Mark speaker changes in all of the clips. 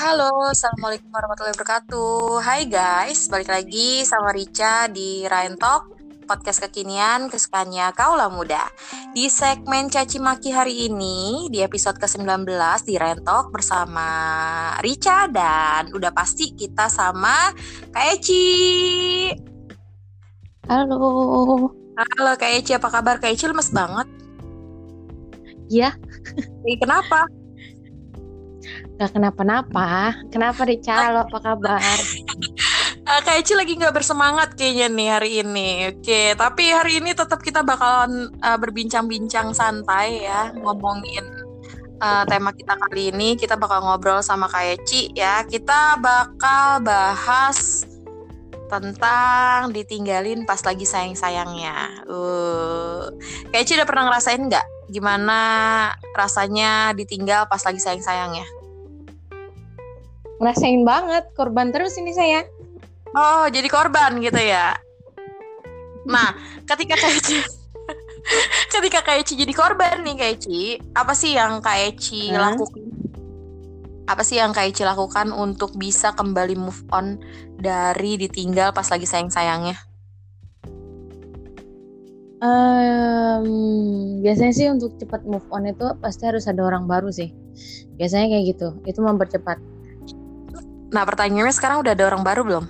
Speaker 1: Halo, Assalamualaikum warahmatullahi wabarakatuh. Hai guys, balik lagi sama Rica di Ryan Talk Podcast kekinian kesukaannya Kaulah Muda. Di segmen Caci Maki hari ini Di episode ke-19 di Ryan Talk bersama Rica Dan udah pasti kita sama Kak Eci.
Speaker 2: Halo.
Speaker 1: Halo Kak Eci, apa kabar? Kak Eci? Lemes banget.
Speaker 2: Ya,
Speaker 1: Eh, Kenapa?
Speaker 2: Gak kenapa-napa. Kenapa Rica? Lo apa kabar?
Speaker 1: Eh, Kak Eci lagi nggak bersemangat kayaknya nih hari ini. Oke, tapi hari ini tetap kita bakalan eh, berbincang-bincang santai ya, ngomongin eh, tema kita kali ini. Kita bakal ngobrol sama Kak Eci ya. Kita bakal bahas tentang ditinggalin pas lagi sayang-sayangnya. Uh. Kak Eci udah pernah ngerasain nggak gimana rasanya ditinggal pas lagi sayang-sayangnya?
Speaker 2: Ngerasain banget. Korban terus ini saya.
Speaker 1: Oh, jadi korban gitu ya. Nah, ketika Eci ketika Kak Eci jadi korban nih Kak Eci, apa sih yang Kak Eci
Speaker 2: Hah?
Speaker 1: lakukan? Apa sih yang Kak Eci lakukan untuk bisa kembali move on dari ditinggal pas lagi sayang-sayangnya?
Speaker 2: Em, biasanya sih untuk cepat move on itu pasti harus ada orang baru sih. Biasanya kayak gitu. Itu mempercepat.
Speaker 1: Nah, pertanyaannya sekarang udah ada orang baru belum?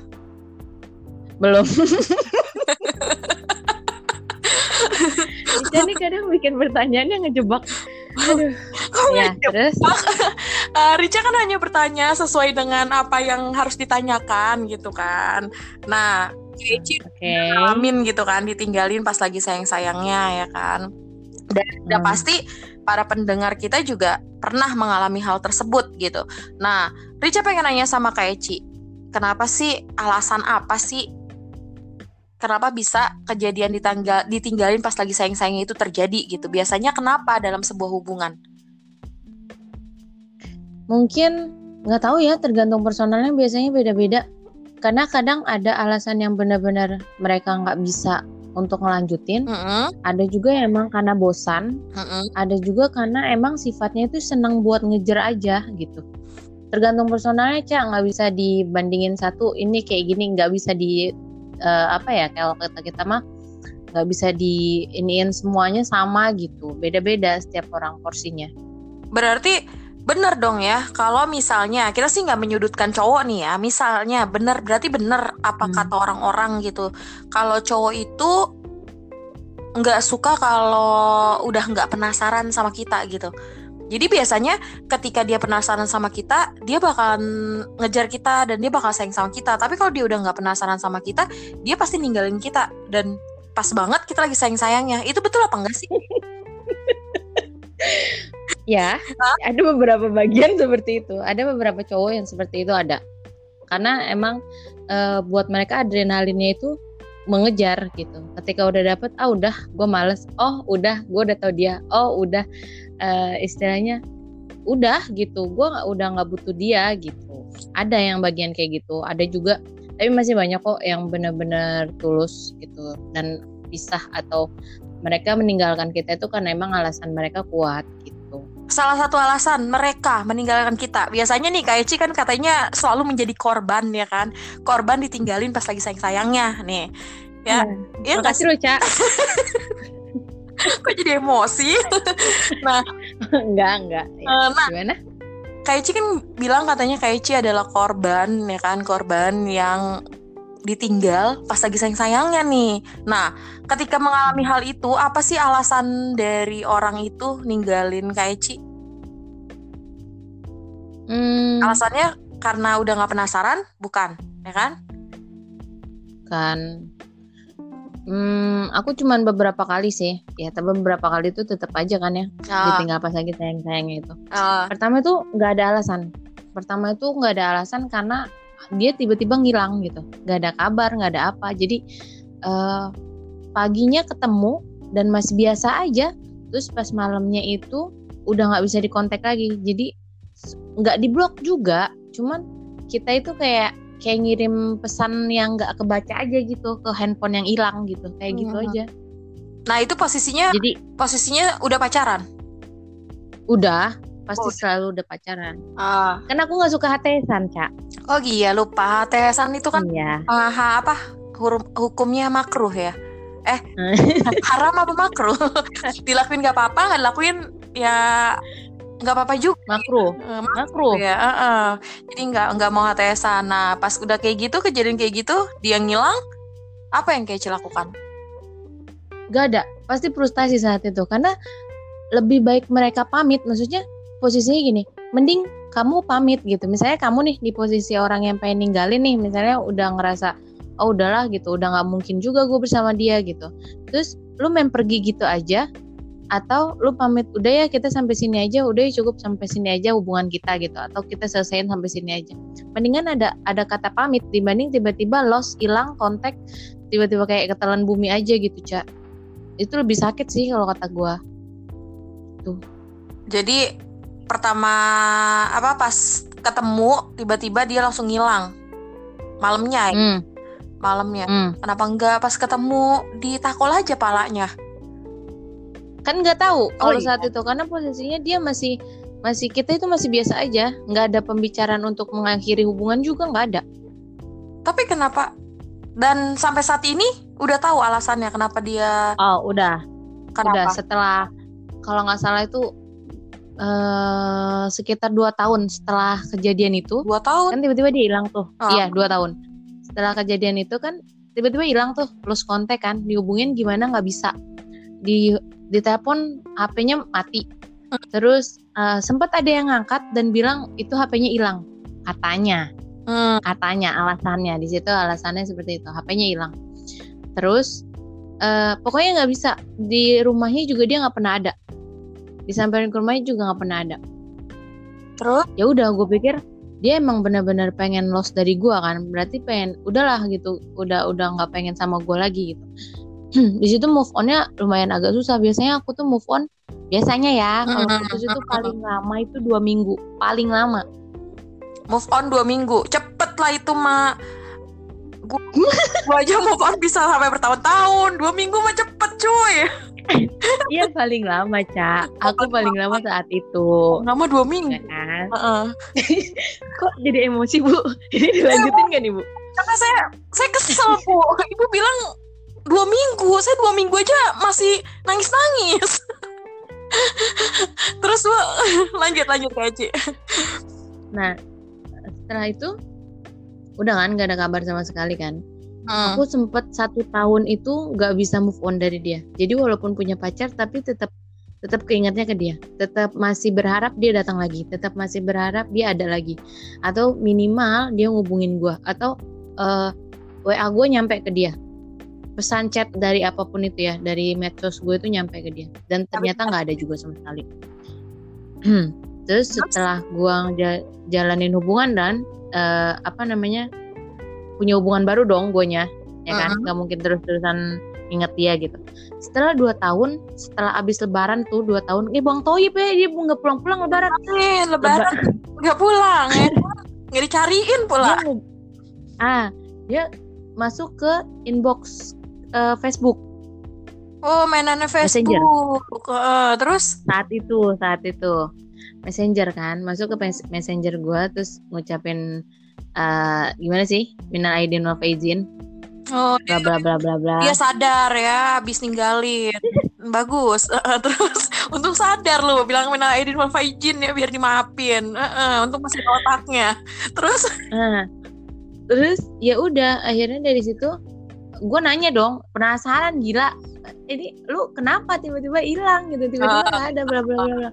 Speaker 2: Belum. Nih kadang bikin pertanyaannya ngejebak. Aduh. Ya, terus
Speaker 1: Eh, Rica kan hanya bertanya sesuai dengan apa yang harus ditanyakan gitu kan. Nah, Eci
Speaker 2: oke.
Speaker 1: ngalamin gitu kan ditinggalin pas lagi sayang-sayangnya ya kan dan udah
Speaker 2: Hmm.
Speaker 1: pasti para pendengar kita juga pernah mengalami hal tersebut gitu nah Rica pengen nanya sama Kak Eci kenapa sih alasan apa sih kenapa bisa kejadian ditanggal ditinggalin pas lagi sayang-sayangnya itu terjadi gitu biasanya kenapa dalam sebuah hubungan
Speaker 2: Mungkin nggak tahu ya, tergantung personalnya biasanya beda-beda. Karena kadang ada alasan yang benar-benar mereka nggak bisa untuk ngelanjutin.
Speaker 1: Mm-mm,
Speaker 2: Ada juga yang emang karena bosan.
Speaker 1: mm-mm.
Speaker 2: Ada juga karena emang sifatnya itu senang buat ngejar aja gitu. Tergantung personalnya, Cak. Nggak bisa dibandingin satu. Ini kayak gini nggak bisa di eh, apa ya? Kalau kata kita mah nggak bisa di iniin semuanya sama gitu. Beda-beda setiap orang porsinya.
Speaker 1: Berarti bener dong ya kalau misalnya kita sih nggak menyudutkan cowok nih ya misalnya bener berarti bener apa
Speaker 2: Hmm.
Speaker 1: kata orang-orang gitu. Kalau cowok itu nggak suka kalau udah nggak penasaran sama kita gitu. Jadi biasanya ketika dia penasaran sama kita dia bakalan ngejar kita dan dia bakal sayang sama kita. Tapi kalau dia udah nggak penasaran sama kita dia pasti ninggalin kita. Dan pas banget kita lagi sayang-sayangnya. Itu betul apa enggak sih
Speaker 2: Ya, ada beberapa bagian seperti itu. Ada beberapa cowok yang seperti itu ada. Karena emang eh, buat mereka adrenalinnya itu mengejar gitu. Ketika udah dapet, ah udah, gue males. Oh udah, gue udah tahu dia. Oh udah, eh, istilahnya udah gitu. Gue udah nggak butuh dia gitu. Ada yang bagian kayak gitu. Ada juga, tapi masih banyak kok yang benar-benar tulus gitu dan pisah atau mereka meninggalkan kita itu karena emang alasan mereka kuat.
Speaker 1: Salah satu alasan mereka meninggalkan kita. Biasanya nih Kak Eci kan katanya selalu menjadi korban ya kan. Korban ditinggalin pas lagi sayang-sayangnya nih. Ya, ya nggak
Speaker 2: Makasih loh, Cak.
Speaker 1: Kok jadi emosi?
Speaker 2: enggak, enggak. Ya,
Speaker 1: nah,
Speaker 2: Gimana?
Speaker 1: Kak Eci kan bilang katanya Kak Eci adalah korban ya kan, korban yang ditinggal pas lagi sayang-sayangnya nih. Nah, ketika mengalami hal itu, apa sih alasan dari orang itu ninggalin Kak Eci?
Speaker 2: Hmm,
Speaker 1: Alasannya karena udah nggak penasaran, bukan? Ya kan?
Speaker 2: kan. Hmm, aku cuman beberapa kali sih. Ya, tapi beberapa kali itu tetap aja kan ya.
Speaker 1: Ah,
Speaker 2: Ditinggal pas lagi sayang-sayangnya itu.
Speaker 1: ah,
Speaker 2: Pertama itu nggak ada alasan. Pertama itu nggak ada alasan karena dia tiba-tiba ngilang gitu. Nggak ada kabar, nggak ada apa. Jadi eh, paginya ketemu dan masih biasa aja. Terus pas malamnya itu udah nggak bisa dikontak lagi. Jadi nggak diblok juga. Cuman kita itu kayak kayak ngirim pesan yang nggak kebaca aja gitu ke handphone yang hilang gitu. Kayak gitu
Speaker 1: Hmm.
Speaker 2: aja.
Speaker 1: Nah itu posisinya
Speaker 2: Jadi
Speaker 1: posisinya udah pacaran.
Speaker 2: udah pasti
Speaker 1: Oh.
Speaker 2: selalu udah pacaran.
Speaker 1: Ah.
Speaker 2: Kan aku nggak suka HTSan, Cak.
Speaker 1: Oh iya lupa tesan itu kan
Speaker 2: Iya.
Speaker 1: ha- apa hurum, hukumnya makruh ya? Eh haram apa makruh? Dilakuin gak apa-apa, nggak dilakuin ya nggak apa-apa juga.
Speaker 2: Makruh.
Speaker 1: Eh,
Speaker 2: Makruh.
Speaker 1: ya, heeh. jadi nggak nggak mau HTSan. Nah pas udah kayak gitu kejadian kayak gitu dia ngilang, apa yang Keci lakukan?
Speaker 2: Gak ada. Pasti frustasi saat itu karena lebih baik mereka pamit. Maksudnya posisinya gini, mending kamu pamit gitu. Misalnya kamu nih di posisi orang yang pengen ninggalin nih, misalnya udah ngerasa oh udahlah gitu, udah nggak mungkin juga gue bersama dia gitu. Terus lu main pergi gitu aja atau lu pamit udah ya kita sampai sini aja udah ya cukup sampai sini aja hubungan kita gitu atau kita selesaiin sampai sini aja mendingan ada ada kata pamit dibanding tiba-tiba lost hilang kontak tiba-tiba kayak ketelan bumi aja gitu cak itu lebih sakit sih kalau kata gua
Speaker 1: Jadi pertama apa pas ketemu tiba-tiba dia langsung ngilang malamnya ya,
Speaker 2: hmm,
Speaker 1: malamnya.
Speaker 2: hmm.
Speaker 1: Kenapa enggak pas ketemu ditakol aja palanya?
Speaker 2: kan nggak tahu kalau
Speaker 1: iya.
Speaker 2: saat itu karena posisinya dia masih masih kita itu masih biasa aja nggak ada pembicaraan untuk mengakhiri hubungan juga nggak ada
Speaker 1: Tapi kenapa? Dan sampai saat ini udah tahu alasannya kenapa dia
Speaker 2: oh udah udah
Speaker 1: kenapa?
Speaker 2: setelah kalau nggak salah itu eh sekitar dua tahun setelah kejadian itu.
Speaker 1: Dua tahun.
Speaker 2: kan tiba-tiba dia hilang tuh.
Speaker 1: Oh.
Speaker 2: iya dua tahun. Setelah kejadian itu kan tiba-tiba hilang tuh lost kontak kan. Dihubungin gimana nggak bisa. Di di telepon HP-nya mati. Terus eh, sempat ada yang ngangkat dan bilang itu HP-nya hilang. Katanya.
Speaker 1: Hmm.
Speaker 2: katanya alasannya. Di situ alasannya seperti itu. HP-nya hilang. Terus eh, pokoknya nggak bisa. Di rumahnya juga dia nggak pernah ada disamperin ke rumahnya juga nggak pernah ada
Speaker 1: Terus
Speaker 2: ya udah gue pikir dia emang benar-benar pengen lost dari gue kan berarti pengen udahlah gitu udah udah nggak pengen sama gue lagi gitu di situ move onnya lumayan agak susah biasanya aku tuh move on biasanya ya kalau putus itu paling lama itu dua minggu paling lama
Speaker 1: move on dua minggu, cepet lah itu mah. Gua, gua aja move on bisa sampai bertahun-tahun. Dua minggu mah cepet cuy.
Speaker 2: Iya paling lama cak aku paling lama saat itu
Speaker 1: Nama dua minggu.
Speaker 2: Ya kan?
Speaker 1: Heeh.
Speaker 2: kok jadi emosi bu ini dilanjutin gak nih bu
Speaker 1: Karena saya saya kesel bu. Ibu bilang dua minggu. Saya dua minggu aja masih nangis-nangis. Terus bu lanjut lanjut Kak Eci.
Speaker 2: nah setelah itu udah kan gak ada kabar sama sekali kan
Speaker 1: Hmm.
Speaker 2: aku sempet satu tahun itu nggak bisa move on dari dia. Jadi walaupun punya pacar tapi tetap tetap keingetnya ke dia. Tetap masih berharap dia datang lagi. Tetap masih berharap dia ada lagi. Atau minimal dia ngubungin gua. Atau eh, wa gue nyampe ke dia. Pesan chat dari apa pun itu ya dari medsos gue itu nyampe ke dia. Dan ternyata nggak ada juga sama sekali. Terus? setelah gua ja- jalanin hubungan dan eh, apa namanya punya hubungan baru dong guanya ya kan nggak mungkin terus-terusan inget dia gitu setelah dua tahun setelah abis lebaran tuh dua tahun eh bang Toyib ya dia nggak pulang-pulang lebaran
Speaker 1: Eh, lebaran nggak pulang ya. Nggak dicariin
Speaker 2: dia
Speaker 1: pula.
Speaker 2: nge- ah dia masuk ke inbox eh, Facebook
Speaker 1: Oh, mainannya
Speaker 2: Messenger.
Speaker 1: Facebook. Heeh, terus
Speaker 2: saat itu saat itu messenger kan masuk ke mes- messenger gua terus ngucapin eh, gimana sih minal aidin wal faizin
Speaker 1: oh,
Speaker 2: bla bla bla bla bla
Speaker 1: dia sadar ya habis ninggalin. Bagus. Heeh, terus untung sadar lu bilang minal aidin wal faizin ya biar dimaafin. Heeh, untung masih otaknya. Terus
Speaker 2: Nah, terus ya udah akhirnya dari situ gue nanya dong penasaran gila ini lu kenapa tiba-tiba hilang gitu tiba-tiba nggak ada bla bla bla bla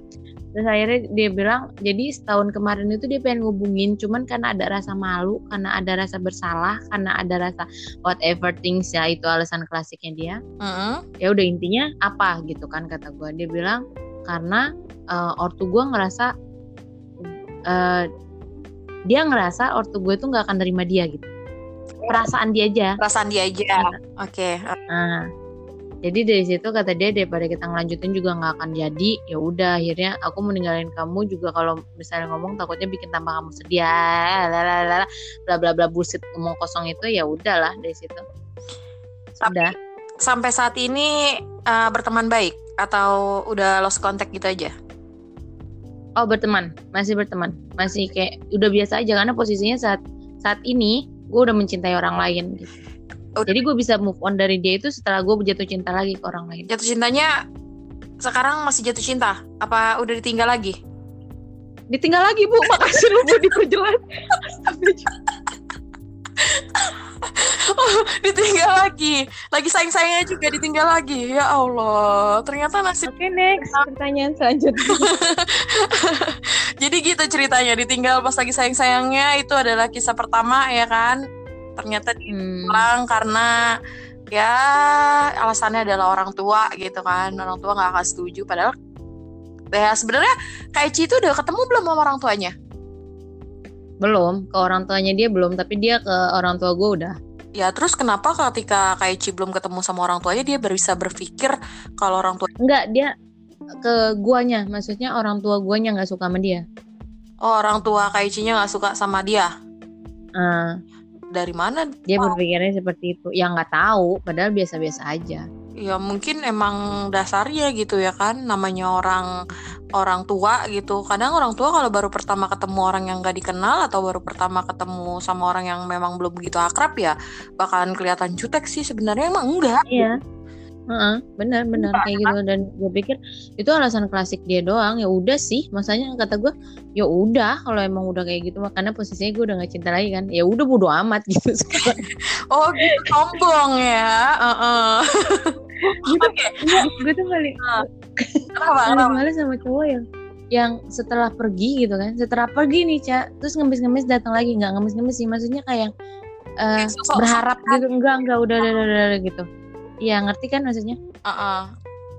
Speaker 2: terus akhirnya dia bilang jadi setahun kemarin itu dia pengen ngubungin cuman karena ada rasa malu karena ada rasa bersalah karena ada rasa whatever things ya itu alasan klasiknya dia.
Speaker 1: Heeh.
Speaker 2: ya udah intinya apa? Gitu kan kata gue dia bilang karena eh, ortu gue ngerasa eh, dia ngerasa ortu gue tuh nggak akan terima dia gitu. Perasaan dia aja.
Speaker 1: Perasaan dia aja. Oke.
Speaker 2: nah, jadi dari situ kata dia daripada kita ngelanjutin juga nggak akan jadi. Ya udah akhirnya aku meninggalin kamu juga kalau misalnya ngomong takutnya bikin tambah kamu sedih. Ah, lalalala, bla bla bla bullshit ngomong kosong itu ya udahlah dari situ. Sudah
Speaker 1: Sampai saat ini eh, berteman baik? Atau udah lost contact gitu aja?
Speaker 2: Oh berteman, masih berteman, masih kayak udah biasa aja karena posisinya saat saat ini gue udah mencintai orang lain gitu.
Speaker 1: Udah.
Speaker 2: Jadi gue bisa move on dari dia itu setelah gue jatuh cinta lagi ke orang lain.
Speaker 1: Jatuh cintanya sekarang masih jatuh cinta? Apa udah ditinggal lagi?
Speaker 2: Ditinggal lagi bu, makasih lu bu diperjelas.
Speaker 1: ditinggal lagi. Lagi sayang-sayangnya juga ditinggal lagi. Ya Allah, ternyata nasib.
Speaker 2: Oke next, pertanyaan selanjutnya.
Speaker 1: Jadi gitu ceritanya, ditinggal pas lagi sayang-sayangnya itu adalah kisah pertama ya kan. Ternyata
Speaker 2: Hmm,
Speaker 1: diulang karena ya alasannya adalah orang tua gitu kan. Orang tua nggak akan setuju padahal ya sebenarnya Kak Eci itu udah ketemu belum sama orang tuanya?
Speaker 2: belum ke orang tuanya dia belum, tapi dia ke orang tua gue udah.
Speaker 1: Ya terus kenapa ketika Kak Eci belum ketemu sama orang tuanya dia bisa berpikir kalau orang tua
Speaker 2: Enggak, dia ke guanya, maksudnya orang tua guanya nggak suka sama dia.
Speaker 1: oh orang tua Kak Eci-nya nggak suka sama dia?
Speaker 2: Ah,
Speaker 1: Dari mana?
Speaker 2: dia
Speaker 1: Oh.
Speaker 2: berpikirnya seperti itu. Ya nggak tahu, padahal biasa-biasa aja.
Speaker 1: Ya mungkin emang dasarnya gitu ya kan namanya orang orang tua gitu. Kadang orang tua kalau baru pertama ketemu orang yang gak dikenal atau baru pertama ketemu sama orang yang memang belum begitu akrab ya bakalan kelihatan jutek sih sebenarnya emang enggak.
Speaker 2: Iya. Heeh, benar benar kayak gitu. Dan gue pikir itu alasan klasik dia doang. Ya udah sih masanya kata gue ya udah kalau emang udah kayak gitu. Makanya posisinya gue udah gak cinta lagi kan. Ya udah bodo amat gitu. Sekarang
Speaker 1: Oh gitu sombong ya. Heeh. Oke.
Speaker 2: gue tuh paling
Speaker 1: Kenapa?
Speaker 2: paling males sama cowok yang yang setelah pergi gitu kan. Setelah pergi nih cak terus ngemis-ngemis datang lagi. Nggak ngemis-ngemis sih. Maksudnya kayak eh,
Speaker 1: sosok-
Speaker 2: berharap gitu. Enggak enggak udah udah, udah, udah, gitu Iya ngerti kan maksudnya
Speaker 1: Heeh.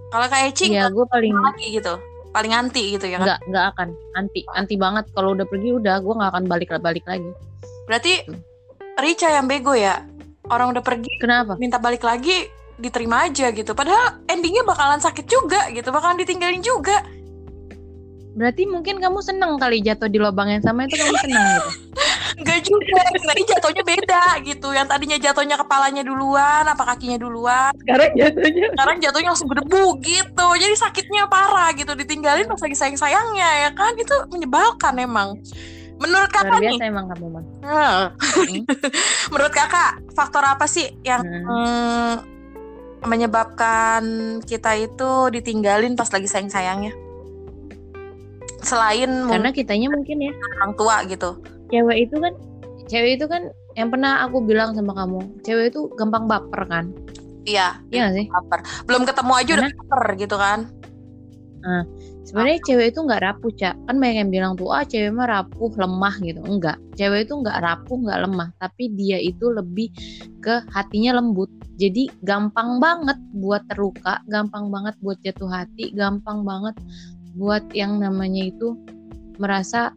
Speaker 1: Kalau kayak Eci
Speaker 2: Iya gue paling
Speaker 1: lagi gitu. Paling anti gitu ya kan.
Speaker 2: nggak nggak akan anti anti banget kalau udah pergi udah gue nggak akan balik balik lagi
Speaker 1: Berarti Rica yang bego ya. Orang udah pergi
Speaker 2: kenapa
Speaker 1: minta balik lagi diterima aja gitu. Padahal endingnya bakalan sakit juga gitu, bakalan ditinggalin juga.
Speaker 2: berarti mungkin kamu seneng kali jatuh di lubang yang sama itu kamu seneng gitu
Speaker 1: Enggak juga, tadi jatuhnya beda gitu. Yang tadinya jatuhnya kepalanya duluan, apa kakinya duluan.
Speaker 2: sekarang jatuhnya
Speaker 1: Sekarang jatuhnya langsung berdebu gitu. Jadi sakitnya parah gitu. Ditinggalin pas lagi sayang-sayangnya ya kan. Itu menyebalkan emang. Menurut
Speaker 2: luar
Speaker 1: kakak nih,
Speaker 2: biasa emang kamu man
Speaker 1: eh, menurut kakak faktor apa sih yang
Speaker 2: Hmm.
Speaker 1: mm, menyebabkan kita itu ditinggalin pas lagi sayang-sayangnya? Selain
Speaker 2: karena kitanya mungkin ya
Speaker 1: orang tua gitu.
Speaker 2: Cewek itu kan cewek itu kan yang pernah aku bilang sama kamu cewek itu gampang baper kan?
Speaker 1: Iya,
Speaker 2: iya gak sih?
Speaker 1: Baper. Belum ketemu aja udah baper gitu kan.
Speaker 2: sebenarnya cewek itu nggak rapuh cak. Kan banyak yang bilang tuh ah cewek mah rapuh lemah gitu. Enggak. Cewek itu nggak rapuh nggak lemah. Tapi dia itu lebih ke hatinya lembut. Jadi gampang banget buat terluka gampang banget buat jatuh hati gampang banget buat yang namanya itu merasa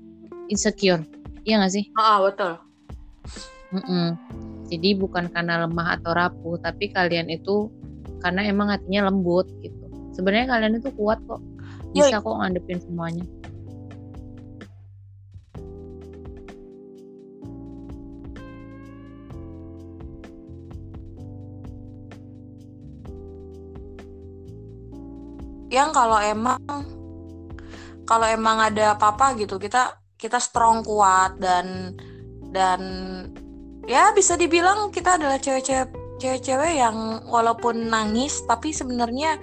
Speaker 2: insecure iya gak sih
Speaker 1: Ah, betul.
Speaker 2: Mm-mm. Jadi bukan karena lemah atau rapuh, tapi kalian itu karena emang hatinya lembut gitu. Sebenarnya kalian itu kuat kok, bisa kok ngadepin semuanya.
Speaker 1: Yang kalau emang kalau emang ada apa-apa gitu, kita kita strong kuat dan dan ya bisa dibilang kita adalah cewek-cewek cewek-cewek yang walaupun nangis tapi sebenarnya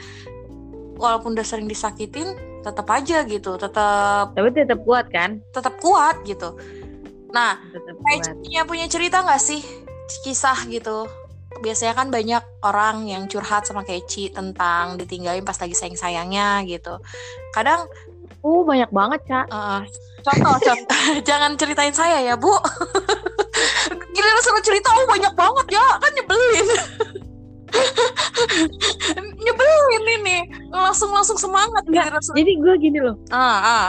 Speaker 1: walaupun udah sering disakitin tetap aja gitu, tetap
Speaker 2: Tapi tetap kuat kan?
Speaker 1: tetap kuat gitu. Nah, Kayak punya punya cerita nggak sih kisah gitu? Biasanya kan banyak orang yang curhat sama Keci tentang ditinggalin pas lagi sayang-sayangnya gitu. Kadang
Speaker 2: Uh banyak banget kak.
Speaker 1: eh, contoh contoh jangan ceritain saya ya bu. Giliran suruh cerita oh banyak banget ya kan nyebelin. nyebelin ini langsung langsung semangat
Speaker 2: Nggak,
Speaker 1: suruh.
Speaker 2: Jadi gue gini loh,
Speaker 1: Ah, ah.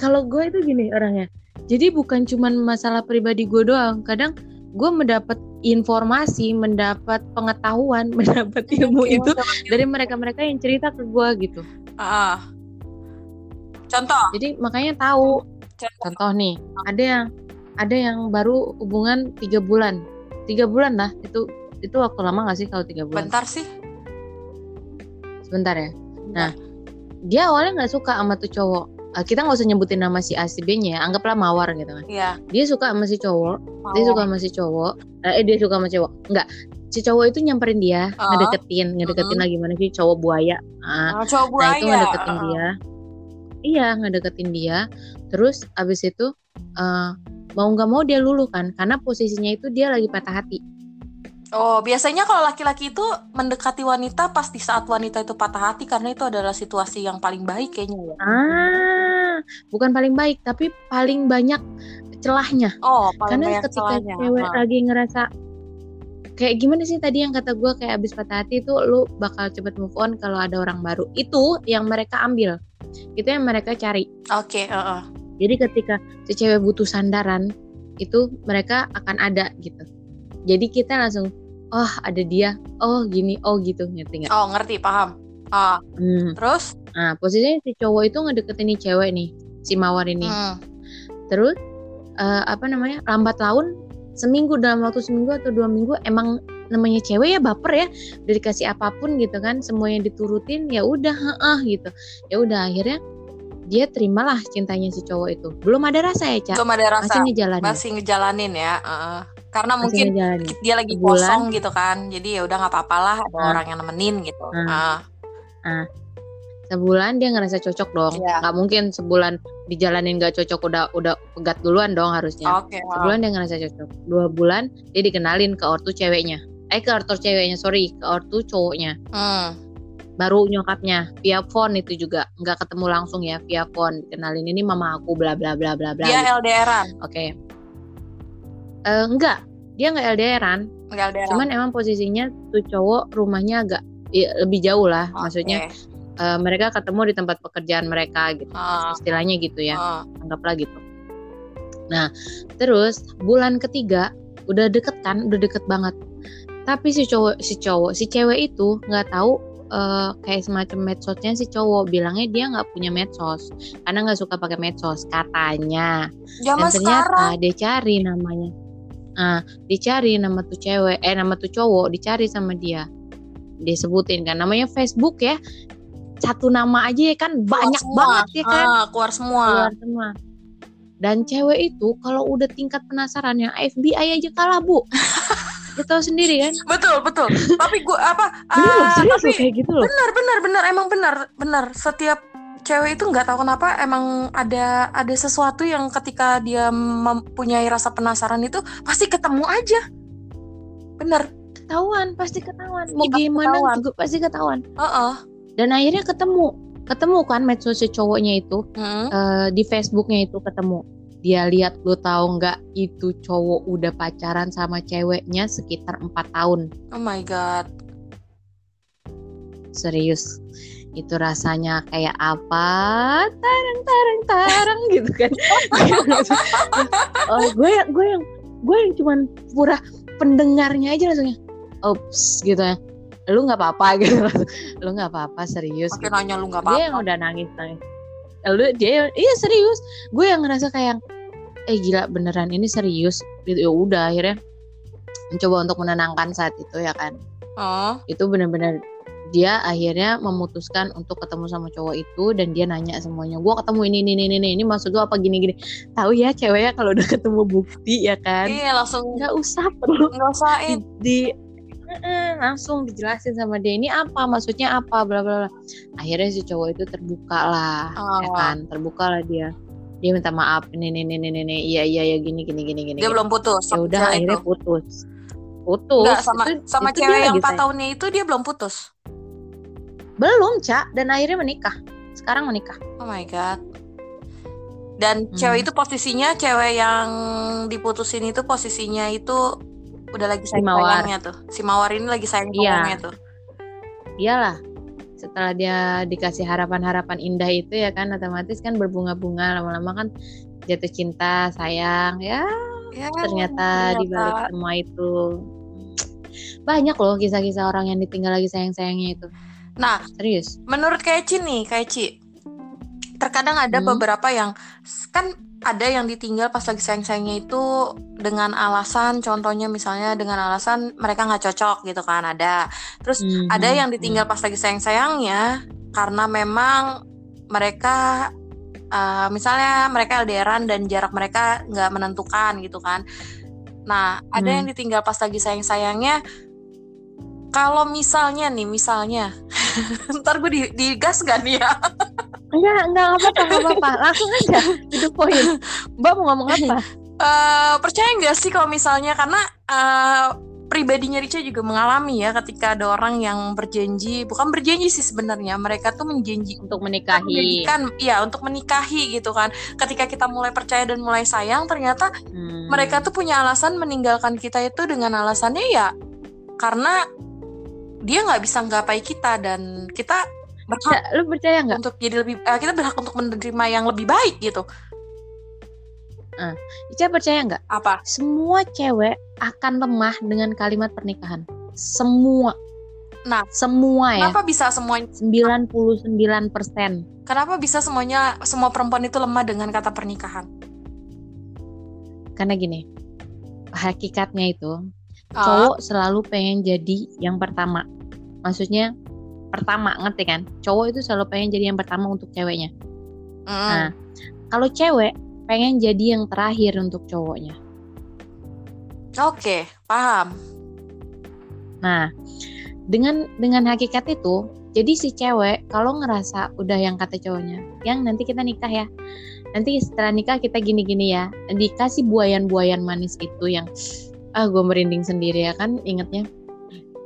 Speaker 2: kalau gue itu gini orangnya. Jadi bukan cuman masalah pribadi gue doang. Kadang gue mendapat informasi, mendapat pengetahuan, mendapat ilmu itu dari mereka-mereka yang cerita ke gue gitu.
Speaker 1: Ah, ah. Contoh,
Speaker 2: Jadi makanya tahu.
Speaker 1: contoh.
Speaker 2: Contoh nih, ada yang ada yang baru hubungan tiga bulan, tiga bulan lah. Itu itu waktu lama gak sih kalau tiga bulan?
Speaker 1: Bentar sih.
Speaker 2: Sebentar ya. Nah, dia awalnya nggak suka sama tuh cowok. uh, kita nggak usah nyebutin nama si A si B-nya ya, anggaplah Mawar gitu kan.
Speaker 1: Iya.
Speaker 2: Dia suka sama si cowok, dia
Speaker 1: Mawar.
Speaker 2: suka sama si cowok, eh dia suka sama cowok. Enggak, si cowok itu nyamperin dia,
Speaker 1: Oh.
Speaker 2: ngedeketin, ngedeketin lagi mana sih cowok buaya. Ah,
Speaker 1: Ah, cowok
Speaker 2: Nah itu
Speaker 1: buaya.
Speaker 2: ngedeketin
Speaker 1: Ah.
Speaker 2: dia. Iya ngedeketin dia. Terus abis itu eh, mau nggak mau dia luluh kan, karena posisinya itu dia lagi patah hati.
Speaker 1: Oh, biasanya kalau laki-laki itu mendekati wanita pas di saat wanita itu patah hati karena itu adalah situasi yang paling baik kayaknya ya.
Speaker 2: Ah, bukan paling baik, tapi paling banyak celahnya.
Speaker 1: Oh, paling
Speaker 2: Karena
Speaker 1: banyak
Speaker 2: ketika
Speaker 1: celahnya.
Speaker 2: cewek
Speaker 1: Ah.
Speaker 2: lagi ngerasa kayak gimana sih tadi yang kata gue kayak abis patah hati itu lu bakal cepet move on kalau ada orang baru. Itu yang mereka ambil, itu yang mereka cari.
Speaker 1: Oke, heeh.
Speaker 2: Jadi ketika si cewek butuh sandaran, itu mereka akan ada gitu. Jadi kita langsung, oh ada dia, oh gini, oh gitu, ngerti nggak?
Speaker 1: Oh, ngerti, paham. Ah,
Speaker 2: Hmm.
Speaker 1: terus?
Speaker 2: Nah posisinya si cowok itu ngedeketin nih cewek nih, si mawar ini.
Speaker 1: Hmm.
Speaker 2: Terus eh, apa namanya lambat laun seminggu dalam waktu seminggu atau dua minggu emang namanya cewek ya baper ya udah dikasih apa pun gitu kan semuanya diturutin ya udah heeh gitu ya udah akhirnya dia terimalah cintanya si cowok itu belum ada rasa ya cak
Speaker 1: Belum ada rasa.
Speaker 2: masih ngejalanin
Speaker 1: Masih ngejalanin ya. heeh. Karena
Speaker 2: masih
Speaker 1: mungkin
Speaker 2: ngejalanin
Speaker 1: dia lagi
Speaker 2: Sebulan.
Speaker 1: kosong gitu kan. Jadi ya udah nggak apa-apa lah ada
Speaker 2: Ah.
Speaker 1: orang yang nemenin gitu.
Speaker 2: Ah.
Speaker 1: Ah.
Speaker 2: sebulan dia ngerasa cocok dong
Speaker 1: Iya.
Speaker 2: nggak mungkin sebulan dijalanin nggak cocok udah udah pegat duluan dong harusnya
Speaker 1: Oke. ah.
Speaker 2: sebulan dia ngerasa cocok dua bulan dia dikenalin ke ortu ceweknya eh ke ortu ceweknya sorry ke ortu cowoknya.
Speaker 1: Hmm.
Speaker 2: baru nyokapnya via phone itu juga. Nggak ketemu langsung ya via phone. Kenalin ini mama aku bla bla bla bla bla.
Speaker 1: Dia
Speaker 2: gitu.
Speaker 1: LDRan.
Speaker 2: oke. Eh, enggak dia nggak LDRan.
Speaker 1: Enggak LDRan.
Speaker 2: cuman emang posisinya tuh cowok rumahnya agak ya, lebih jauh lah
Speaker 1: Oke.
Speaker 2: maksudnya. Eh, mereka ketemu di tempat pekerjaan mereka gitu.
Speaker 1: Ah,
Speaker 2: istilahnya gitu ya.
Speaker 1: Ah.
Speaker 2: anggaplah gitu. Nah terus bulan ketiga udah deket kan? Udah deket banget tapi si cowok si cowok si cewek itu nggak tahu eh, kayak semacam medsosnya si cowok bilangnya dia nggak punya medsos karena nggak suka pakai medsos katanya
Speaker 1: Zaman
Speaker 2: dan ternyata
Speaker 1: sekarang.
Speaker 2: dia cari namanya ah dicari nama tuh cewek eh nama tuh cowok dicari sama dia disebutin kan namanya Facebook ya satu nama aja ya kan
Speaker 1: keluar
Speaker 2: banyak
Speaker 1: semua.
Speaker 2: banget ya kan
Speaker 1: Ah, keluar semua.
Speaker 2: keluar semua. Dan cewek itu kalau udah tingkat penasarannya FBI aja kalah bu. Lu tahu sendiri kan?
Speaker 1: Betul, betul. tapi gue apa?
Speaker 2: Bener
Speaker 1: ah,
Speaker 2: serius
Speaker 1: tapi
Speaker 2: kayak gitu loh.
Speaker 1: benar, benar, benar. Emang benar, benar. Setiap cewek itu nggak tahu kenapa emang ada ada sesuatu yang ketika dia mempunyai rasa penasaran itu pasti ketemu aja. Bener.
Speaker 2: Ketahuan, pasti ketahuan. Mau
Speaker 1: Iya,
Speaker 2: gimana
Speaker 1: ketahuan.
Speaker 2: juga pasti ketahuan.
Speaker 1: Heeh.
Speaker 2: Dan akhirnya ketemu. Ketemu kan medsos si cowoknya itu
Speaker 1: Hmm.
Speaker 2: eh, di Facebooknya itu ketemu. Dia lihat lu tahu nggak itu cowok udah pacaran sama ceweknya sekitar empat tahun.
Speaker 1: Oh my god.
Speaker 2: serius itu rasanya kayak apa tarang tarang tarang gitu kan oh gue yang gue yang gue yang cuman pura pendengarnya aja langsungnya ops gitu ya lu nggak apa-apa gitu lu nggak apa-apa serius
Speaker 1: Pakai
Speaker 2: gitu.
Speaker 1: nanya lu nggak
Speaker 2: dia
Speaker 1: apa-apa.
Speaker 2: yang udah nangis nangis lu dia iya serius gue yang ngerasa kayak eh gila beneran ini serius? Gitu ya udah akhirnya mencoba untuk menenangkan saat itu ya kan?
Speaker 1: Oh.
Speaker 2: itu benar-benar dia akhirnya memutuskan untuk ketemu sama cowok itu dan dia nanya semuanya gue ketemu ini ini ini ini ini maksud lu apa gini gini tahu ya ceweknya kalau udah ketemu bukti ya kan?
Speaker 1: Iya langsung
Speaker 2: nggak usah perlu
Speaker 1: nggak usah
Speaker 2: di, di Eh, langsung dijelasin sama dia ini apa? Maksudnya apa? Bla bla bla. Akhirnya si cowok itu terbuka lah ya
Speaker 1: Oh.
Speaker 2: kan? Terbuka lah dia dia minta maaf ini ini ini ini iya iya ya gini gini gini gini
Speaker 1: dia
Speaker 2: gini.
Speaker 1: belum putus.
Speaker 2: ya udah akhirnya
Speaker 1: itu.
Speaker 2: putus putus
Speaker 1: Nggak, sama
Speaker 2: Itu-
Speaker 1: sama
Speaker 2: itu
Speaker 1: cewek yang
Speaker 2: lagi
Speaker 1: 4
Speaker 2: sayang.
Speaker 1: tahunnya itu dia belum putus.
Speaker 2: Belum, Cak, dan akhirnya menikah. Sekarang menikah.
Speaker 1: Oh my god. Dan
Speaker 2: Hmm.
Speaker 1: cewek itu posisinya cewek yang diputusin itu posisinya itu udah lagi sayang
Speaker 2: Mawar.
Speaker 1: sayangnya tuh. Si Mawar ini lagi sayang
Speaker 2: Iya.
Speaker 1: sayangnya tuh.
Speaker 2: Iyalah. Setelah dia dikasih harapan-harapan indah itu ya kan otomatis kan berbunga-bunga lama-lama kan jatuh cinta, sayang. Ya,
Speaker 1: Ya,
Speaker 2: ternyata di balik semua itu banyak loh kisah-kisah orang yang ditinggal lagi sayang-sayangnya itu.
Speaker 1: Nah,
Speaker 2: Serius.
Speaker 1: menurut Keci nih, Keci, terkadang ada
Speaker 2: Hmm.
Speaker 1: beberapa yang kan ada yang ditinggal pas lagi sayang-sayangnya itu dengan alasan, contohnya misalnya dengan alasan mereka nggak cocok gitu kan ada. Terus
Speaker 2: Mhm,
Speaker 1: ada yang ditinggal
Speaker 2: mhm.
Speaker 1: pas lagi sayang-sayangnya karena memang mereka uh, misalnya mereka LDRan dan jarak mereka nggak menentukan gitu kan nah ada hmm. yang ditinggal pas lagi sayang sayangnya kalau misalnya nih misalnya ntar gue di, digas gak nih ya
Speaker 2: enggak enggak apa-apa enggak apa-apa. Langsung aja itu poin. Mbak mau ngomong apa?
Speaker 1: Uh, percaya nggak sih kalau misalnya karena uh, pribadinya Rica juga mengalami ya ketika ada orang yang berjanji bukan berjanji sih sebenarnya mereka tuh menjanji
Speaker 2: untuk menikahi.
Speaker 1: Kan iya untuk menikahi gitu kan. Ketika kita mulai percaya dan mulai sayang ternyata hmm. mereka tuh punya alasan meninggalkan kita itu dengan alasannya ya karena dia nggak bisa nggapai kita dan kita
Speaker 2: berhak lu percaya nggak
Speaker 1: untuk jadi lebih uh, kita berhak untuk menerima yang lebih baik gitu
Speaker 2: Uh, Ica percaya nggak?
Speaker 1: Apa?
Speaker 2: Semua cewek akan lemah dengan kalimat pernikahan. Semua.
Speaker 1: Nah,
Speaker 2: semua
Speaker 1: ya. Kenapa bisa semuanya?
Speaker 2: 99 persen.
Speaker 1: Kenapa bisa semuanya semua perempuan itu lemah dengan kata pernikahan?
Speaker 2: Karena gini, hakikatnya itu uh. cowok selalu pengen jadi yang pertama. Maksudnya pertama, ngerti kan? Cowok itu selalu pengen jadi yang pertama untuk ceweknya. Mm. Nah, kalau cewek pengen jadi yang terakhir untuk cowoknya.
Speaker 1: Oke, paham.
Speaker 2: Nah, dengan dengan hakikat itu, jadi si cewek kalau ngerasa udah yang kata cowoknya, yang nanti kita nikah ya. Nanti setelah nikah kita gini-gini ya. Dikasih buayan-buayan manis itu yang ah gue merinding sendiri ya kan ingetnya.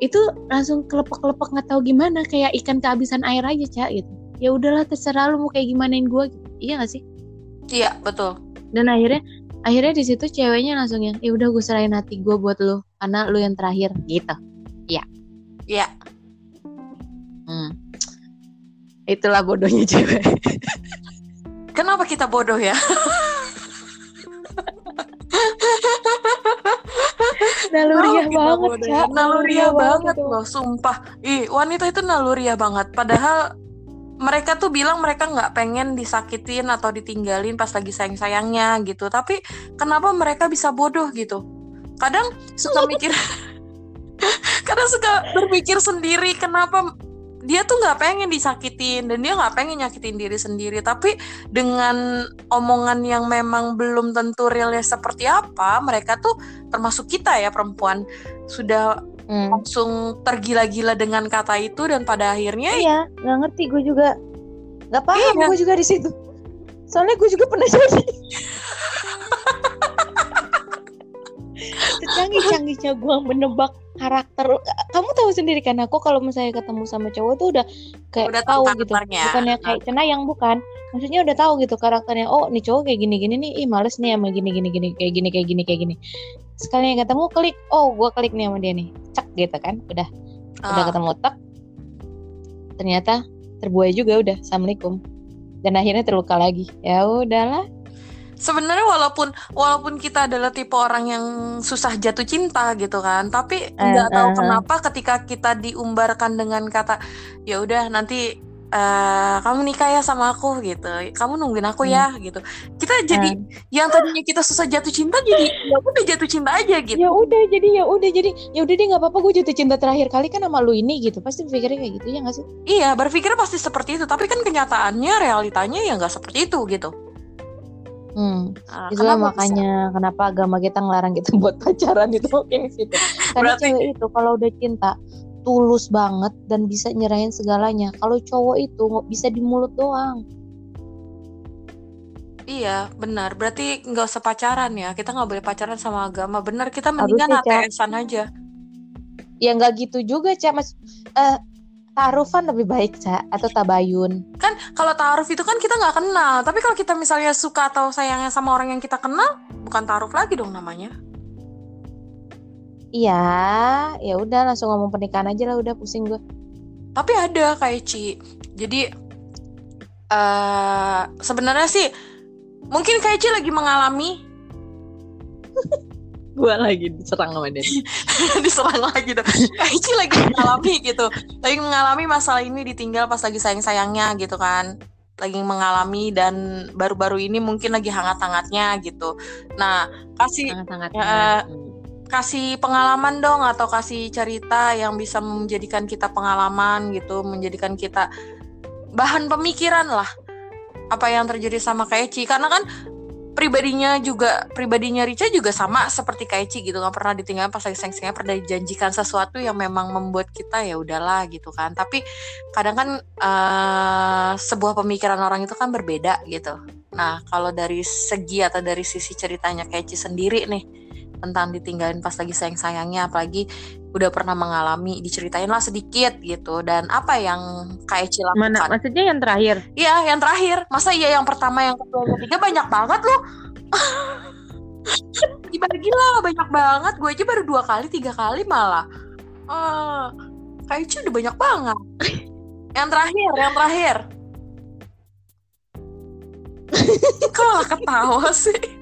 Speaker 2: Itu langsung kelepek-kelepek nggak tahu gimana kayak ikan kehabisan air aja, Cak gitu. Ya udahlah terserah lu mau kayak gimanain gue gitu. Iya gak sih?
Speaker 1: Iya, betul.
Speaker 2: Dan akhirnya akhirnya di situ ceweknya langsung yang ya udah gue serahin hati gue buat lo karena lo yang terakhir gitu iya
Speaker 1: iya
Speaker 2: hmm. itulah bodohnya cewek
Speaker 1: kenapa kita bodoh ya
Speaker 2: naluriah banget
Speaker 1: Cak. naluriah banget loh sumpah. Ih wanita itu naluriah banget. Padahal mereka tuh bilang mereka nggak pengen disakitin atau ditinggalin pas lagi sayang-sayangnya gitu. Tapi kenapa mereka bisa bodoh gitu? Kadang suka mikir kadang suka berpikir sendiri kenapa dia tuh nggak pengen disakitin dan dia nggak pengen nyakitin diri sendiri. Tapi dengan omongan yang memang belum tentu realnya seperti apa mereka tuh termasuk kita ya perempuan. Sudah hmm. langsung tergila-gila dengan kata itu dan pada akhirnya
Speaker 2: iya nggak ngerti gue juga. Nggak paham iya. gue juga di situ. Soalnya gue juga pernah jadi. Secanggih-canggihnya gue menebak karakter kamu tahu sendiri kan aku kalau misalnya ketemu sama cowok tuh udah kayak udah tahu gitu. bukannya kayak cenayang bukan. Maksudnya udah tahu gitu karakternya oh nih cowok kayak gini gini nih ih males nih sama gini gini gini kayak gini kayak gini kayak gini. Sekali ketemu klik oh gue klik nih sama dia nih. Cek gitu kan udah. Uh. udah ah. ketemu tek. Ternyata terbuai juga udah. Assalamualaikum. Dan akhirnya terluka lagi. Ya udahlah
Speaker 1: sebenarnya walaupun walaupun kita adalah tipe orang yang susah jatuh cinta gitu kan tapi nggak uh, tahu uh, kenapa ketika kita diumbarkan dengan kata ya udah nanti uh, kamu nikah ya sama aku gitu. Kamu nungguin aku ya hmm. gitu. Kita jadi uh. yang tadinya kita susah jatuh cinta jadi ya udah jatuh cinta aja gitu.
Speaker 2: Ya udah jadi ya udah jadi ya udah deh nggak apa-apa gue jatuh cinta terakhir kali kan sama lu ini gitu. Pasti berpikirnya kayak gitu ya nggak sih?
Speaker 1: Iya berpikir pasti seperti itu tapi kan kenyataannya realitanya ya nggak seperti itu gitu
Speaker 2: Hmm, uh, itulah makanya bisa? kenapa agama kita ngelarang kita buat pacaran itu kayak gitu. Karena Berarti... cewek itu kalau udah cinta tulus banget dan bisa nyerahin segalanya. Kalau cowok itu nggak bisa di mulut doang.
Speaker 1: Iya, benar. Berarti nggak usah pacaran ya. Kita nggak boleh pacaran sama agama. Benar, kita mendingan ATS-an aja.
Speaker 2: Ya nggak gitu juga, Cak. Mas, uh, Ta'arufan lebih baik, Cak, atau tabayun.
Speaker 1: Kan kalau ta'aruf itu kan kita nggak kenal. Tapi kalau kita misalnya suka atau sayangnya sama orang yang kita kenal, bukan ta'aruf lagi dong namanya.
Speaker 2: Iya, ya udah langsung ngomong pernikahan aja lah, udah pusing gue.
Speaker 1: Tapi ada kayak Ci. Jadi uh, sebenarnya sih mungkin kayak Ci lagi mengalami
Speaker 2: gue lagi diserang sama dia.
Speaker 1: Diserang lagi dong. Ici lagi mengalami gitu. Lagi mengalami masalah ini ditinggal pas lagi sayang sayangnya gitu kan. Lagi mengalami dan baru-baru ini mungkin lagi hangat-hangatnya gitu. Nah kasih hangat uh, kasih pengalaman dong atau kasih cerita yang bisa menjadikan kita pengalaman gitu menjadikan kita bahan pemikiran lah apa yang terjadi sama Kaici karena kan pribadinya juga pribadinya Rica juga sama seperti Kaici gitu. Nggak pernah ditinggalin pas lagi sayang pernah dijanjikan sesuatu yang memang membuat kita ya udahlah gitu kan. Tapi kadang kan uh, sebuah pemikiran orang itu kan berbeda gitu. Nah kalau dari segi atau dari sisi ceritanya Kaici sendiri nih tentang ditinggalin pas lagi sayang-sayangnya apalagi udah pernah mengalami diceritain lah sedikit gitu. Dan apa yang Kaici lakukan?
Speaker 2: Mana maksudnya yang terakhir?
Speaker 1: Iya yang terakhir. Masa iya yang pertama yang kedua yang ketiga banyak banget loh. Dibagi lah banyak banget. Gue aja baru dua kali tiga kali malah. Uh, Kaici udah banyak banget. Yang terakhir yang terakhir. Kok ketawa sih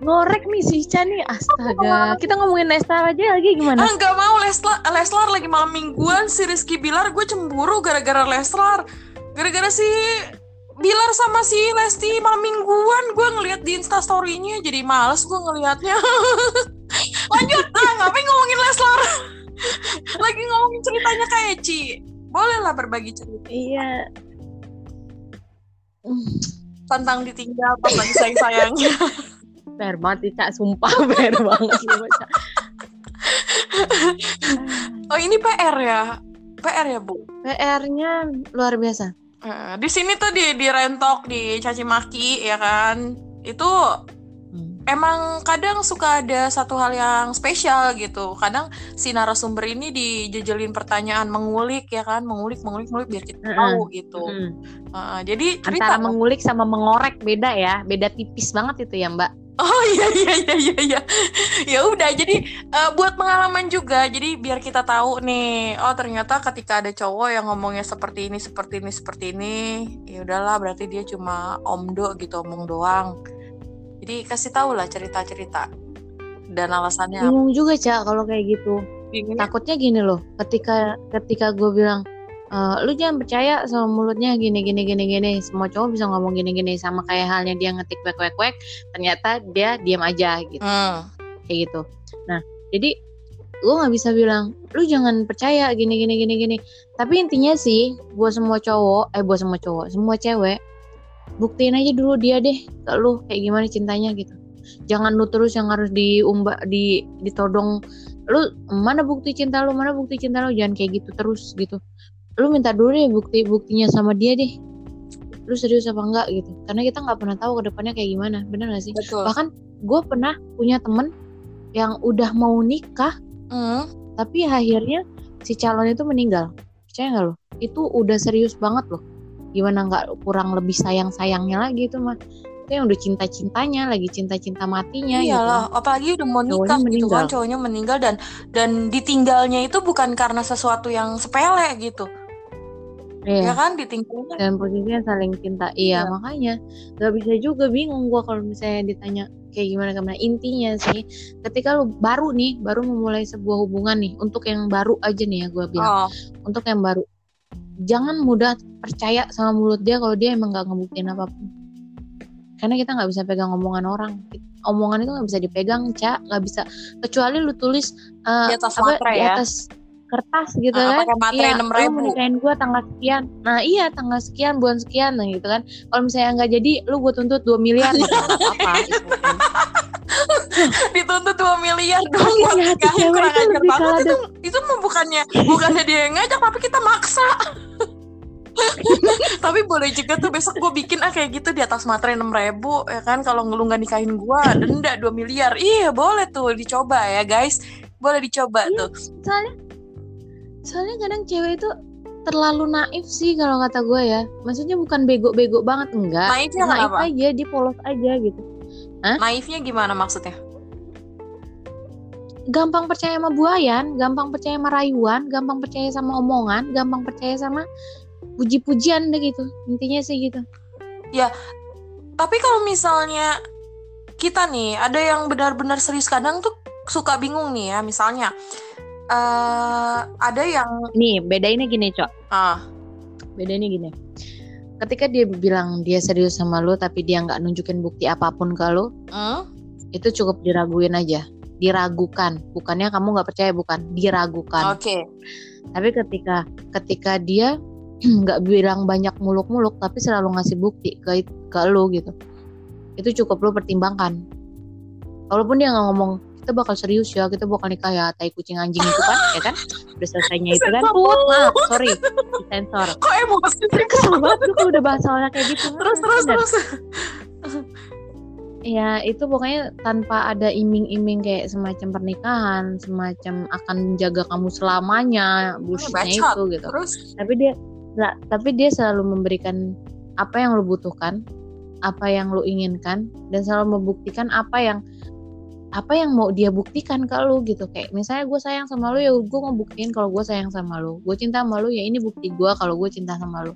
Speaker 2: ngorek nih si Ica nih astaga. Kita ngomongin Leslar aja lagi gimana?
Speaker 1: Ah nggak mau Leslar Leslar lagi malam mingguan si Rizky Bilar gue cemburu gara-gara Leslar. Gara-gara si Bilar sama si Lesti malam mingguan gue ngeliat di instastorynya jadi males gue ngelihatnya lanjut! Ah ngapain ngomongin Leslar? Lagi ngomongin ceritanya kayak Ci boleh lah berbagi cerita.
Speaker 2: Iya.
Speaker 1: Tentang ditinggal pas lagi sayang-sayangnya
Speaker 2: PR banget Ica sumpah PR banget
Speaker 1: oh ini PR ya? PR ya bu?
Speaker 2: PR-nya luar biasa.
Speaker 1: Uh, di sini tuh di di rentok di caci maki ya kan? Itu hmm. emang kadang suka ada satu hal yang spesial gitu. Kadang si narasumber ini dijejelin pertanyaan mengulik ya kan? Mengulik mengulik mengulik biar kita tahu uh, gitu. Uh. Uh, jadi
Speaker 2: cerita antara mengulik sama mengorek beda ya. Beda tipis banget itu ya mbak
Speaker 1: Oh iya iya iya iya iya. Ya udah jadi uh, buat pengalaman juga. Jadi biar kita tahu nih, oh ternyata ketika ada cowok yang ngomongnya seperti ini, seperti ini, seperti ini, ya udahlah berarti dia cuma omdo gitu, omong doang. Jadi kasih tahu lah cerita-cerita dan alasannya.
Speaker 2: Bingung juga, Cak, kalau kayak gitu. Bingung. Takutnya gini loh, ketika ketika gue bilang uh, lu jangan percaya sama mulutnya gini gini gini gini. Semua cowok bisa ngomong gini gini. Sama kayak halnya dia ngetik wek wek wek ternyata dia diam aja gitu. Hmm. kayak gitu. Nah jadi gue nggak bisa bilang lu jangan percaya gini gini gini gini. Tapi intinya sih buat semua cowok eh buat semua cowok semua cewek buktiin aja dulu dia deh ke lu kayak gimana cintanya gitu. Jangan lu terus yang harus diumbak di ditodong lu mana bukti cinta lu mana bukti cinta lu? Jangan kayak gitu terus gitu lu minta dulu deh bukti buktinya sama dia deh lu serius apa enggak gitu karena kita nggak pernah tahu ke depannya kayak gimana bener gak sih Betul. bahkan gue pernah punya temen yang udah mau nikah mm. tapi akhirnya si calon itu meninggal percaya nggak lo itu udah serius banget loh gimana nggak kurang lebih sayang sayangnya lagi itu mah itu yang udah cinta cintanya lagi cinta cinta matinya
Speaker 1: gitu. iyalah gitu. apalagi udah mau nikah gitu kan cowoknya meninggal dan dan ditinggalnya itu bukan karena sesuatu yang sepele gitu
Speaker 2: Iya. Ya kan ditinggalin dan posisinya saling cinta. Iya, iya. makanya nggak bisa juga bingung gua kalau misalnya ditanya kayak gimana gimana intinya sih ketika lu baru nih baru memulai sebuah hubungan nih untuk yang baru aja nih ya gua bilang oh. untuk yang baru jangan mudah percaya sama mulut dia kalau dia emang nggak ngebuktiin apa pun karena kita nggak bisa pegang omongan orang omongan itu nggak bisa dipegang cak nggak bisa kecuali lu tulis uh, di atas apa, di ya? Kertas gitu uh, kan. iya enam ribu. nikahin gue tanggal sekian. Nah iya tanggal sekian bulan sekian nah gitu kan. Kalau misalnya nggak jadi lu gue tuntut 2 miliar. Ya apa gitu kan.
Speaker 1: dituntut 2 miliar dong buat nikahin kurang ajar banget itu itu bukannya bukannya dia yang ngajak tapi kita maksa. Tapi boleh juga tuh besok gue bikin ah kayak gitu di atas materai enam ribu ya kan. Kalau ngelung nggak nikahin gue denda 2 miliar. Iya boleh tuh dicoba ya guys. Boleh dicoba iya, tuh.
Speaker 2: soalnya soalnya kadang cewek itu terlalu naif sih kalau kata gue ya. Maksudnya bukan bego-bego banget enggak. Naifnya naif kenapa? aja dia polos aja gitu.
Speaker 1: Hah? naifnya gimana maksudnya?
Speaker 2: Gampang percaya sama buayan gampang percaya sama rayuan gampang percaya sama omongan gampang percaya sama puji-pujian deh gitu. Intinya sih gitu.
Speaker 1: Ya tapi kalau misalnya kita nih ada yang benar-benar serius kadang tuh suka bingung nih ya. Misalnya uh, ada yang
Speaker 2: nih beda ini gini cok. Ah. Beda ini gini. Ketika dia bilang dia serius sama lo tapi dia nggak nunjukin bukti apa pun ke lo hmm? itu cukup diraguin aja. Diragukan. Bukannya kamu nggak percaya bukan. Diragukan.
Speaker 1: Oke. Okay.
Speaker 2: tapi ketika ketika dia nggak bilang banyak muluk-muluk tapi selalu ngasih bukti ke ke lu gitu itu cukup lu pertimbangkan. Walaupun dia nggak ngomong kita bakal serius ya kita bakal nikah ya tai kucing anjing itu kan ya kan? Udah selesainya itu kan? Put maaf sorry sensor
Speaker 1: kok emosi
Speaker 2: kesel banget lu kalau udah bahas soalnya kayak gitu.
Speaker 1: Terus terus
Speaker 2: Bener.
Speaker 1: terus.
Speaker 2: Ya itu pokoknya tanpa ada iming-iming kayak semacam pernikahan semacam akan menjaga kamu selamanya bullshitnya
Speaker 1: bacot.
Speaker 2: itu gitu.
Speaker 1: Terus?
Speaker 2: Tapi dia lah, tapi dia selalu memberikan apa yang lo butuhkan apa yang lo inginkan dan selalu membuktikan apa yang apa yang mau dia buktikan ke lo gitu. Kayak misalnya gue sayang sama lo ya gue mau buktiin kalau gue sayang sama lo gue cinta sama lo ya ini bukti gue kalau gue cinta sama lo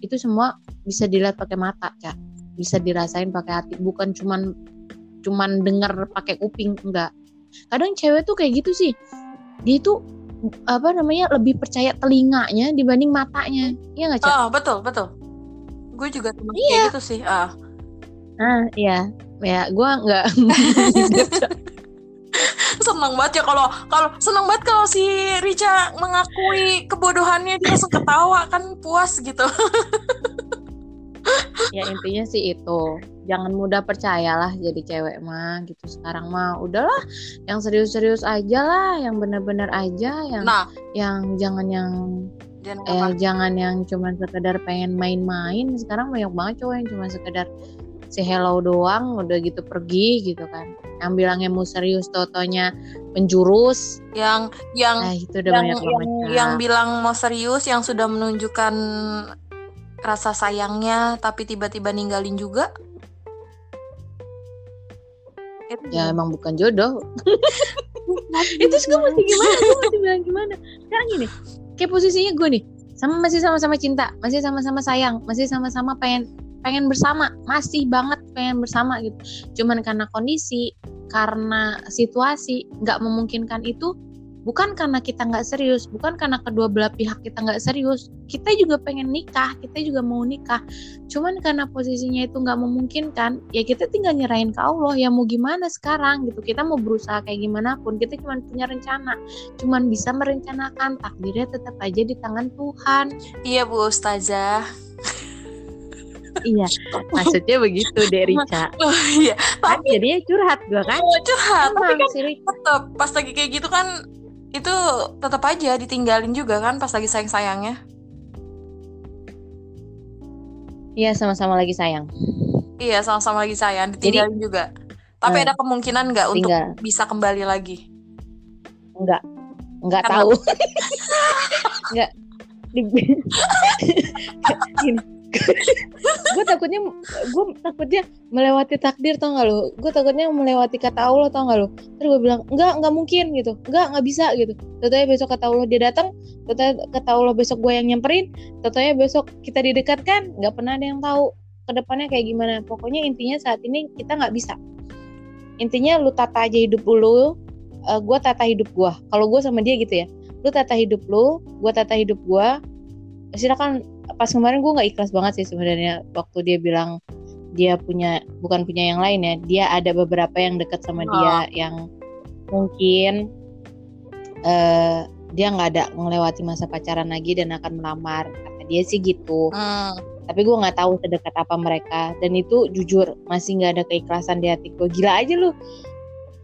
Speaker 2: itu semua bisa dilihat pakai mata cak bisa dirasain pakai hati. Bukan cuman cuman denger pakai kuping enggak. Kadang cewek tuh kayak gitu sih. Dia itu apa namanya lebih percaya telinganya dibanding matanya. Iya nggak cak?
Speaker 1: Oh betul betul. Gue juga temen
Speaker 2: Iya.
Speaker 1: kayak gitu sih ah
Speaker 2: ah iya. Ya gue nggak
Speaker 1: seneng banget ya kalau kalau seneng banget kalau si Rica mengakui kebodohannya dia langsung ketawa kan puas gitu.
Speaker 2: Ya intinya sih itu. Jangan mudah percayalah jadi cewek mah gitu. Sekarang mah udahlah yang serius-serius aja lah yang benar-benar aja yang
Speaker 1: nah.
Speaker 2: yang jangan yang
Speaker 1: dan
Speaker 2: eh jangan yang cuman sekedar pengen main-main. Sekarang banyak banget cowok yang cuma sekedar si hello doang udah gitu pergi gitu kan. Yang bilangnya mau serius totonya penjurus
Speaker 1: yang yang
Speaker 2: nah itu udah
Speaker 1: yang
Speaker 2: banyak
Speaker 1: yang, yang bilang mau serius yang sudah menunjukkan rasa sayangnya tapi tiba-tiba ninggalin juga.
Speaker 2: Ya emang bukan jodoh. Itu gue mesti gimana? Gue mesti bilang gimana? Sekarang gini kayak posisinya gue nih. Sama masih sama-sama cinta masih sama-sama sayang masih sama-sama pengen pengen bersama masih banget pengen bersama gitu. Cuman karena kondisi karena situasi nggak memungkinkan itu bukan karena kita nggak serius bukan karena kedua belah pihak kita nggak serius kita juga pengen nikah kita juga mau nikah. Cuman karena posisinya itu nggak memungkinkan ya kita tinggal nyerahin ke Allah ya mau gimana sekarang gitu. Kita mau berusaha kayak gimana pun kita cuma punya rencana. Cuman bisa merencanakan takdirnya tetap aja di tangan Tuhan.
Speaker 1: Iya Bu Ustazah
Speaker 2: iya. Maksudnya begitu deh Rica.
Speaker 1: Oh, iya.
Speaker 2: Kan
Speaker 1: tapi
Speaker 2: jadinya curhat gua kan?
Speaker 1: Oh, curhat. Tapi
Speaker 2: emang
Speaker 1: kan
Speaker 2: si Rica.
Speaker 1: tetap pas lagi kayak gitu kan itu tetap aja ditinggalin juga kan pas lagi sayang-sayangnya.
Speaker 2: Iya sama-sama lagi sayang.
Speaker 1: Iya sama-sama lagi sayang ditinggalin juga. Tapi
Speaker 2: eh,
Speaker 1: ada kemungkinan nggak untuk bisa kembali lagi?
Speaker 2: Enggak enggak
Speaker 1: Karena-
Speaker 2: tahu. Enggak di gini gue takutnya gue takutnya melewati takdir tau gak lo gue takutnya melewati kata Allah tau gak lo terus gue bilang enggak enggak mungkin gitu. Enggak enggak bisa gitu. Tentunya besok kata Allah dia datang Tentunya kata Allah besok gue yang nyamperin Tentunya besok kita didekatkan nggak pernah ada yang tahu ke depannya kayak gimana. Pokoknya intinya saat ini kita nggak bisa. Intinya lu tata aja hidup lu uh, gue tata hidup gue kalau gue sama dia gitu ya. Lu tata hidup lu gue tata hidup gue silakan pas kemarin gue nggak ikhlas banget sih sebenarnya waktu dia bilang dia punya bukan punya yang lain ya dia ada beberapa yang dekat sama dia yang mungkin eh dia nggak ada melewati masa pacaran lagi dan akan melamar. Kata dia sih gitu.
Speaker 1: Hmm.
Speaker 2: tapi gue nggak tahu sedekat apa mereka. Dan itu jujur masih nggak ada keikhlasan di hati gue gila aja lu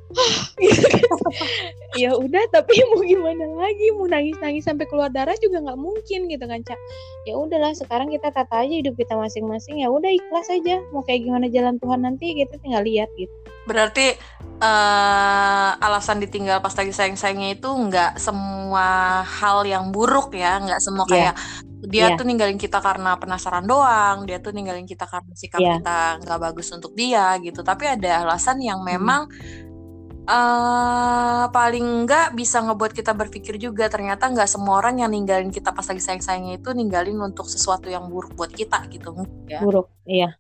Speaker 2: ya udah tapi mau gimana lagi mau nangis nangis sampai keluar darah juga nggak mungkin gitu kan cak ya udahlah sekarang kita tata aja hidup kita masing-masing ya udah ikhlas aja mau kayak gimana jalan Tuhan nanti kita tinggal lihat gitu
Speaker 1: Berarti eh, alasan ditinggal pas lagi sayang-sayangnya itu nggak semua hal yang buruk ya, nggak semua
Speaker 2: Iya.
Speaker 1: kayak dia
Speaker 2: Iya.
Speaker 1: tuh ninggalin kita karena penasaran doang, dia tuh ninggalin kita karena sikap
Speaker 2: Iya.
Speaker 1: kita nggak bagus untuk dia gitu. Tapi ada alasan yang
Speaker 2: Hmm.
Speaker 1: Eh paling nggak bisa ngebuat kita berpikir juga ternyata nggak semua orang yang ninggalin kita pas lagi sayang-sayangnya itu ninggalin untuk sesuatu yang buruk buat kita gitu. Ya.
Speaker 2: buruk iya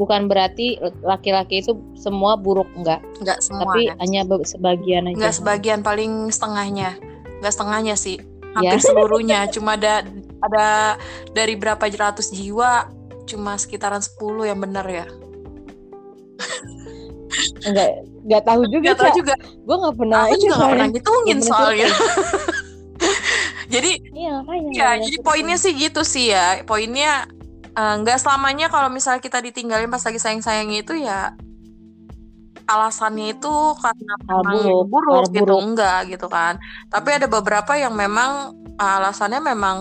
Speaker 2: bukan berarti laki-laki itu semua buruk enggak
Speaker 1: Nggak semua.
Speaker 2: tapi
Speaker 1: ya.
Speaker 2: hanya sebagian aja
Speaker 1: nggak sebagian paling setengahnya nggak setengahnya sih
Speaker 2: Ya.
Speaker 1: hampir seluruhnya cuma ada ada dari berapa ratus jiwa cuma sekitaran 10 yang benar ya
Speaker 2: enggak enggak tahu juga
Speaker 1: nggak tahu juga.
Speaker 2: Gue nggak pernah
Speaker 1: aku juga nggak pernah ngitungin
Speaker 2: Nggak
Speaker 1: soalnya. jadi
Speaker 2: iya makanya.
Speaker 1: ya jadi poinnya sih gitu sih ya. Poinnya eh, nggak uh, selamanya kalau misalnya kita ditinggalin pas lagi sayang sayangnya itu ya alasannya itu karena memang buruk, buruk gitu. buruk. enggak gitu kan. Tapi ada beberapa yang memang alasannya memang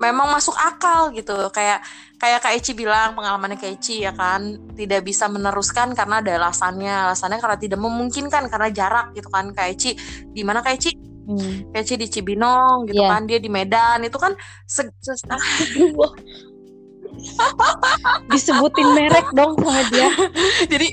Speaker 1: memang masuk akal gitu. Kayak kayak Kak Eci bilang pengalamannya Kak Eci ya kan? Tidak bisa meneruskan karena ada alasannya. Alasannya karena tidak memungkinkan karena jarak gitu kan Kak Eci. Di mana Kak Eci? Hmm. Kak Eci di Cibinong gitu yeah. kan dia di Medan. Itu kan se
Speaker 2: disebutin merek dong sama dia.
Speaker 1: Jadi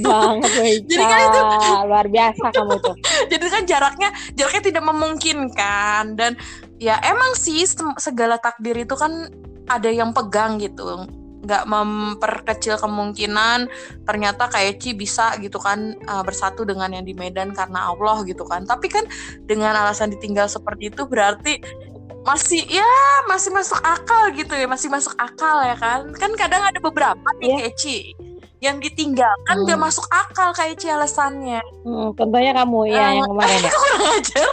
Speaker 2: banget jadi kan itu luar biasa kamu tuh.
Speaker 1: Jadi kan jaraknya jaraknya tidak memungkinkan. Dan ya emang sih segala takdir itu kan ada yang pegang gitu. Nggak memperkecil kemungkinan ternyata kayak Ci bisa gitu kan uh, bersatu dengan yang di Medan karena Allah gitu kan. Tapi kan dengan alasan ditinggal seperti itu berarti masih ya masih masuk akal gitu ya masih masuk akal ya kan. Kan kadang ada beberapa nih yeah. kayak Ci yang ditinggalkan hmm. gak masuk akal kayak Ci alasannya.
Speaker 2: Hmm, contohnya kamu ya uh, yang kemarin ya. kurang ajar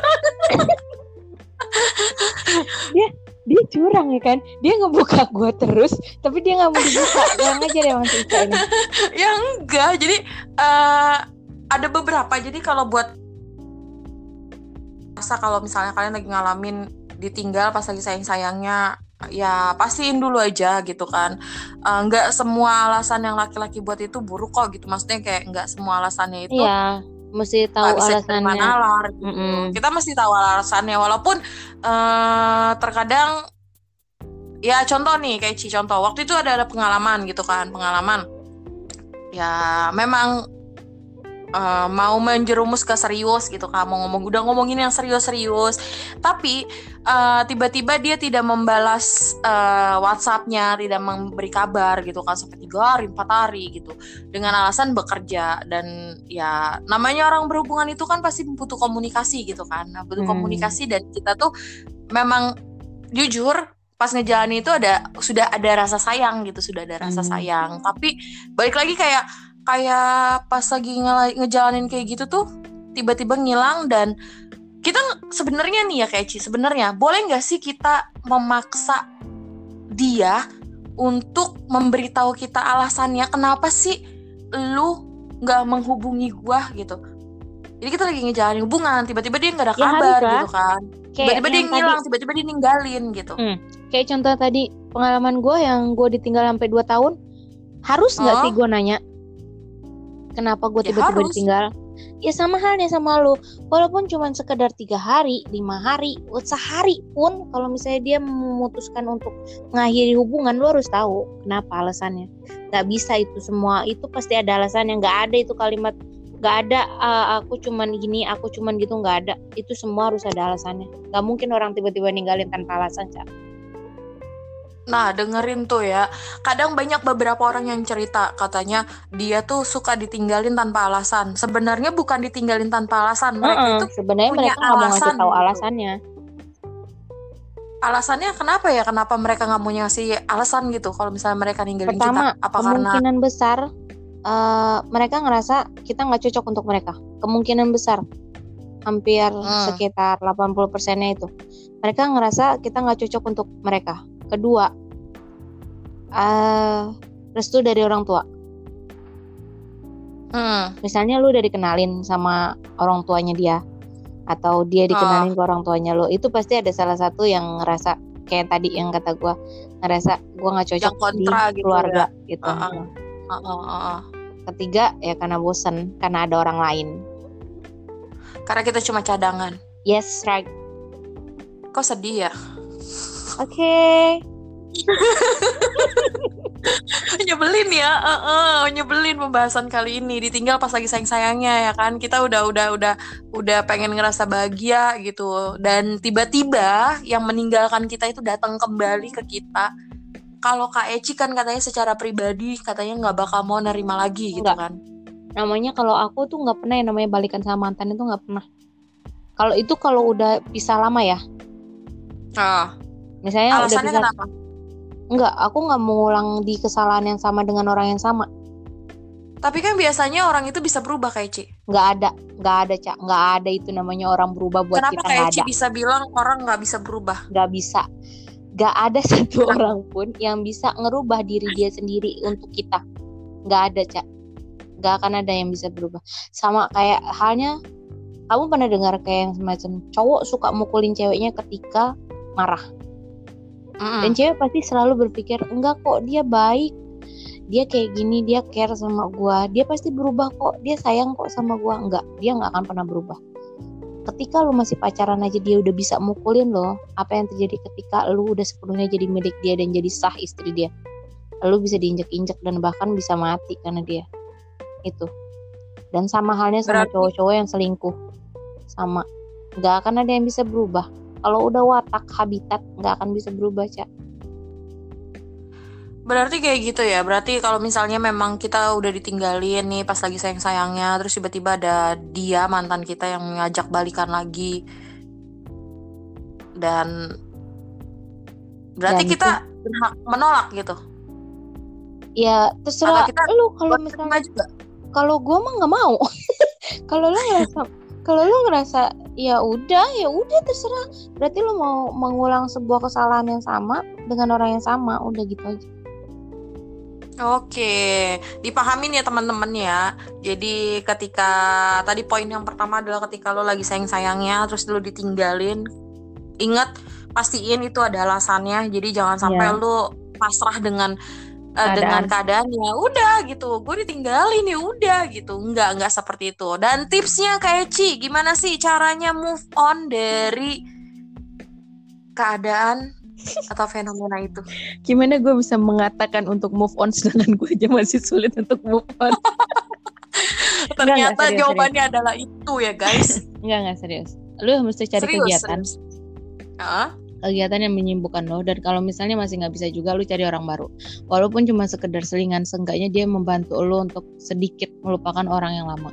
Speaker 2: dia dia curang ya kan? Dia ngebuka gue terus tapi dia nggak mau dibuka. Kurang aja deh Ica ini.
Speaker 1: Ya enggak jadi uh, ada beberapa. Jadi kalau buat masa kalau misalnya kalian lagi ngalamin ditinggal pas lagi sayang sayangnya ya pastiin dulu aja gitu kan. Uh, nggak semua alasan yang laki-laki buat itu buruk kok gitu. Maksudnya kayak nggak semua alasannya itu
Speaker 2: iya mesti tahu alasannya.
Speaker 1: Nalar, gitu. mm -hmm. Kita mesti tahu alasannya walaupun uh, terkadang ya contoh nih kayak Ci contoh waktu itu ada ada pengalaman gitu kan pengalaman ya memang uh, mau menjerumus ke serius gitu kan mau ngomong udah ngomongin yang serius-serius. Tapi uh, tiba-tiba dia tidak membalas uh, WhatsAppnya tidak memberi kabar gitu kan sampai tiga hari empat hari gitu. Dengan alasan bekerja dan ya namanya orang berhubungan itu kan pasti butuh komunikasi gitu kan. Nah, butuh hmm. komunikasi dan kita tuh memang jujur pas ngejalanin itu ada sudah ada rasa sayang gitu sudah ada rasa hmm. sayang. Tapi balik lagi kayak kayak pas lagi nge ngejalanin kayak gitu tuh tiba-tiba ngilang dan kita sebenarnya nih ya kayak Ci sebenarnya boleh nggak sih kita memaksa dia untuk memberitahu kita alasannya kenapa sih lu nggak menghubungi gua gitu? Jadi kita lagi ngejalanin hubungan tiba-tiba dia nggak ada ya, kabar ya, gitu kan. Tiba-tiba dia ngilang tiba-tiba dia ninggalin gitu. Hmm
Speaker 2: kayak contoh tadi pengalaman gue yang gue ditinggal sampai 2 tahun harus nggak oh. sih gue nanya kenapa gue ya tiba-tiba ditinggal. Ya sama halnya sama lo walaupun cuma sekedar tiga hari lima hari sehari pun kalau misalnya dia memutuskan untuk mengakhiri hubungan lo harus tahu kenapa alasannya. Nggak bisa itu semua. Itu pasti ada alasannya nggak ada itu kalimat. Nggak ada uh, aku cuman gini aku cuman gitu. Nggak ada. Itu semua harus ada alasannya. Nggak mungkin orang tiba-tiba ninggalin tanpa alasan cak
Speaker 1: Nah, dengerin tuh ya. Kadang banyak beberapa orang yang cerita katanya dia tuh suka ditinggalin tanpa alasan. Sebenarnya bukan ditinggalin tanpa alasan. Mereka uh -uh. itu
Speaker 2: sebenarnya punya mereka alasan. Mau tahu gitu. alasannya.
Speaker 1: Alasannya kenapa ya? Kenapa mereka nggak mau ngasih alasan gitu? Kalau misalnya mereka ninggalin
Speaker 2: Pertama,
Speaker 1: kita, apa
Speaker 2: kemungkinan karena besar uh, mereka ngerasa kita nggak cocok untuk mereka. Kemungkinan besar hampir hmm. sekitar 80 persennya itu. Mereka ngerasa kita nggak cocok untuk mereka kedua uh, restu dari orang tua hmm. misalnya lu udah dikenalin sama orang tuanya dia atau dia dikenalin oh. ke orang tuanya lo itu pasti ada salah satu yang ngerasa kayak tadi yang kata gue ngerasa gue nggak cocok kontra di gitu keluarga ya. gitu uh -uh. Uh -uh. Uh -uh. ketiga ya karena bosen karena ada orang lain
Speaker 1: karena kita cuma cadangan
Speaker 2: yes right
Speaker 1: kok sedih ya
Speaker 2: Oke. Okay.
Speaker 1: nyebelin ya, uh -uh, nyebelin pembahasan kali ini. Ditinggal pas lagi sayang-sayangnya ya kan. Kita udah udah udah udah pengen ngerasa bahagia gitu. Dan tiba-tiba yang meninggalkan kita itu datang kembali ke kita. Kalau Kak Eci kan katanya secara pribadi katanya nggak bakal mau nerima lagi gitu Enggak. kan.
Speaker 2: Namanya kalau aku tuh nggak pernah yang namanya balikan sama mantan itu nggak pernah. Kalau itu kalau udah bisa lama ya.
Speaker 1: Ah
Speaker 2: Misalnya
Speaker 1: Alasannya
Speaker 2: udah
Speaker 1: bisa, kenapa?
Speaker 2: Enggak, aku nggak mau ulang di kesalahan yang sama dengan orang yang sama.
Speaker 1: Tapi kan biasanya orang itu bisa berubah kayak Ci.
Speaker 2: nggak ada nggak ada cak nggak ada itu namanya orang berubah buat
Speaker 1: Kenapa
Speaker 2: kita
Speaker 1: kayak
Speaker 2: nggak
Speaker 1: Ci
Speaker 2: ada
Speaker 1: bisa bilang orang nggak bisa berubah?
Speaker 2: nggak bisa nggak ada satu orang pun yang bisa ngerubah diri dia sendiri untuk kita nggak ada cak nggak akan ada yang bisa berubah sama kayak halnya kamu pernah dengar kayak yang semacam cowok suka mukulin ceweknya ketika marah
Speaker 1: Mm-mm.
Speaker 2: dan cewek pasti selalu berpikir enggak kok dia baik. Dia kayak gini dia care sama gua. Dia pasti berubah kok. Dia sayang kok sama gua. Enggak dia nggak akan pernah berubah. Ketika lu masih pacaran aja dia udah bisa mukulin lo apa yang terjadi ketika lu udah sepenuhnya jadi milik dia dan jadi sah istri dia. Lu bisa diinjek-injek dan bahkan bisa mati karena dia. Itu. Dan sama halnya sama cowok-cowok yang selingkuh. Sama. Nggak akan ada yang bisa berubah kalau udah watak habitat nggak akan bisa berubah cak
Speaker 1: Berarti kayak gitu ya. Berarti kalau misalnya memang kita udah ditinggalin nih pas lagi sayang-sayangnya, terus tiba-tiba ada dia mantan kita yang ngajak balikan lagi. Dan berarti
Speaker 2: Dan
Speaker 1: kita berhak menolak gitu.
Speaker 2: ya terserah
Speaker 1: Atau kita
Speaker 2: lu kalau misalnya
Speaker 1: juga.
Speaker 2: kalau gua mah nggak mau kalau lu ngerasa kalau lu ngerasa ya udah ya udah terserah berarti lu mau mengulang sebuah kesalahan yang sama dengan orang yang sama udah gitu aja
Speaker 1: Oke, dipahamin ya teman-teman ya. Jadi ketika tadi poin yang pertama adalah ketika lo lagi sayang-sayangnya terus lo ditinggalin, ingat pastiin itu ada alasannya. Jadi jangan sampai
Speaker 2: Iya.
Speaker 1: lo pasrah dengan eh,
Speaker 2: Keadaan.
Speaker 1: dengan keadaannya. Udah gitu, gue ditinggalin ya udah gitu. Enggak, enggak seperti itu. Dan tipsnya kayak Ci, gimana sih caranya move on dari keadaan atau fenomena itu?
Speaker 2: gimana gue bisa mengatakan untuk move on sedangkan gue aja masih sulit untuk move on
Speaker 1: Ternyata
Speaker 2: serius,
Speaker 1: jawabannya adalah itu ya guys.
Speaker 2: enggak enggak serius lu mesti cari
Speaker 1: serius,
Speaker 2: kegiatan
Speaker 1: serius. Heeh.
Speaker 2: Kegiatan yang menyibukkan lo. Dan kalau misalnya masih nggak bisa juga lu cari orang baru. Walaupun cuma sekedar selingan seenggaknya dia membantu lo untuk sedikit melupakan orang yang lama.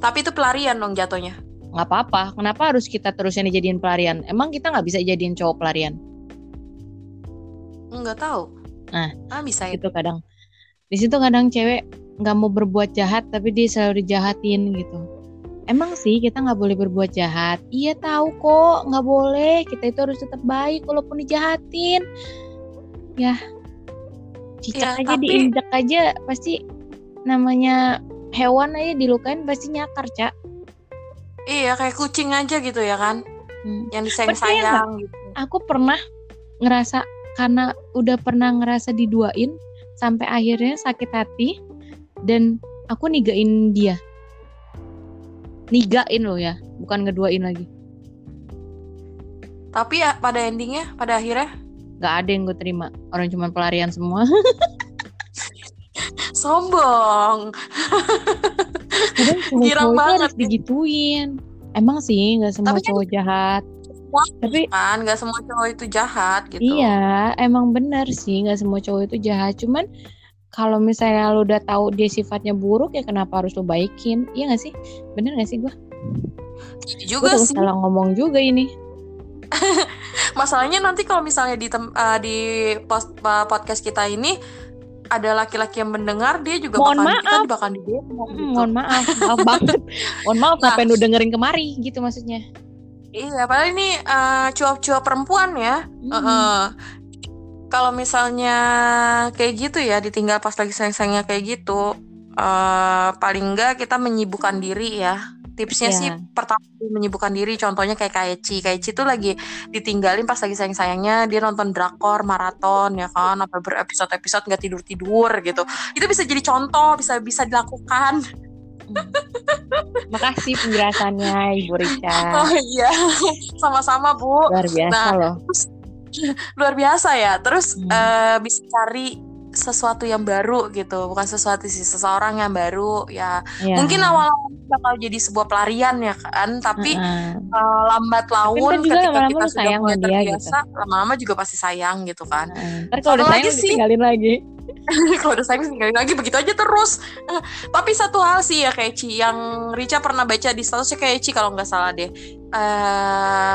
Speaker 1: Tapi itu pelarian dong jatuhnya.
Speaker 2: nggak apa-apa. Kenapa harus kita terusnya dijadiin pelarian? Emang kita nggak bisa jadiin cowok pelarian?
Speaker 1: Enggak tahu.
Speaker 2: Nah,
Speaker 1: ah bisa ya.
Speaker 2: gitu kadang. Di situ kadang cewek nggak mau berbuat jahat tapi dia selalu dijahatin gitu emang sih kita nggak boleh berbuat jahat. Iya tahu kok nggak boleh. Kita itu harus tetap baik walaupun dijahatin. Ya. Cicak
Speaker 1: Ya,
Speaker 2: aja
Speaker 1: tapi-
Speaker 2: diinjak aja. Pasti namanya hewan aja dilukain pasti nyakar cak.
Speaker 1: Iya kayak kucing aja gitu ya kan.
Speaker 2: Hmm.
Speaker 1: Yang
Speaker 2: Percaya
Speaker 1: disayang-sayang gitu.
Speaker 2: aku pernah ngerasa karena udah pernah ngerasa diduain sampai akhirnya sakit hati dan aku nigain dia nigain loh ya bukan ngeduain lagi
Speaker 1: Tapi ya pada endingnya, pada akhirnya
Speaker 2: nggak ada yang gue terima orang cuma pelarian semua
Speaker 1: sombong. Girang banget
Speaker 2: digituin emang sih nggak semua
Speaker 1: Tapi kan-
Speaker 2: cowok jahat
Speaker 1: Semua
Speaker 2: tapi
Speaker 1: kan nggak semua cowok itu jahat gitu.
Speaker 2: Iya, emang benar sih nggak semua cowok itu jahat. Cuman kalau misalnya lu udah tahu dia sifatnya buruk ya kenapa harus lu baikin? Iya nggak sih? Bener nggak sih gua? Gua
Speaker 1: juga
Speaker 2: takut
Speaker 1: sih.
Speaker 2: salah ngomong juga ini.
Speaker 1: Masalahnya nanti kalau misalnya di tem- eh, di post- eh, podcast kita ini ada laki-laki yang mendengar dia juga
Speaker 2: Mohon
Speaker 1: bakal kita
Speaker 2: maaf.
Speaker 1: bakal di demo
Speaker 2: Hmm,
Speaker 1: gitu.
Speaker 2: mohon maaf, maaf banget. mohon maaf
Speaker 1: Nah.
Speaker 2: apa yang lu dengerin kemari gitu maksudnya.
Speaker 1: Iya, padahal ini eh, cuap-cuap perempuan ya.
Speaker 2: Hmm.
Speaker 1: Heeh. Kalau misalnya kayak gitu ya, ditinggal pas lagi sayang-sayangnya kayak gitu, eh paling enggak kita menyibukkan diri ya. Tipsnya
Speaker 2: Iya.
Speaker 1: sih pertama menyibukkan diri. Contohnya kayak Kaeci. Kaeci tuh lagi ditinggalin pas lagi sayang-sayangnya dia nonton drakor maraton ya kan, sampai berepisode-episode nggak tidur-tidur gitu. Itu bisa jadi contoh, bisa bisa dilakukan.
Speaker 2: Makasih penjelasannya Ibu Rica.
Speaker 1: Oh iya, sama-sama Bu.
Speaker 2: Luar biasa
Speaker 1: Nah,
Speaker 2: loh.
Speaker 1: luar biasa ya. Terus
Speaker 2: Hmm.
Speaker 1: eh, bisa cari sesuatu yang baru gitu, bukan sesuatu sih seseorang yang baru ya.
Speaker 2: Ya.
Speaker 1: Mungkin awal-awal bakal jadi sebuah pelarian ya kan, tapi
Speaker 2: Heeh.
Speaker 1: eh, lambat laun
Speaker 2: ntar juga
Speaker 1: ketika
Speaker 2: lama-lama
Speaker 1: kita
Speaker 2: lu
Speaker 1: sudah mulai terbiasa, lama-lama juga pasti sayang gitu kan.
Speaker 2: Heeh. Ntar kalau udah sayang
Speaker 1: sih.
Speaker 2: tinggalin lagi.
Speaker 1: Kalau udah sayang tinggalin lagi begitu aja terus. Eh, tapi satu hal sih ya kayak Ci yang Rica pernah baca di statusnya kayak Ci kalau nggak salah deh. Eh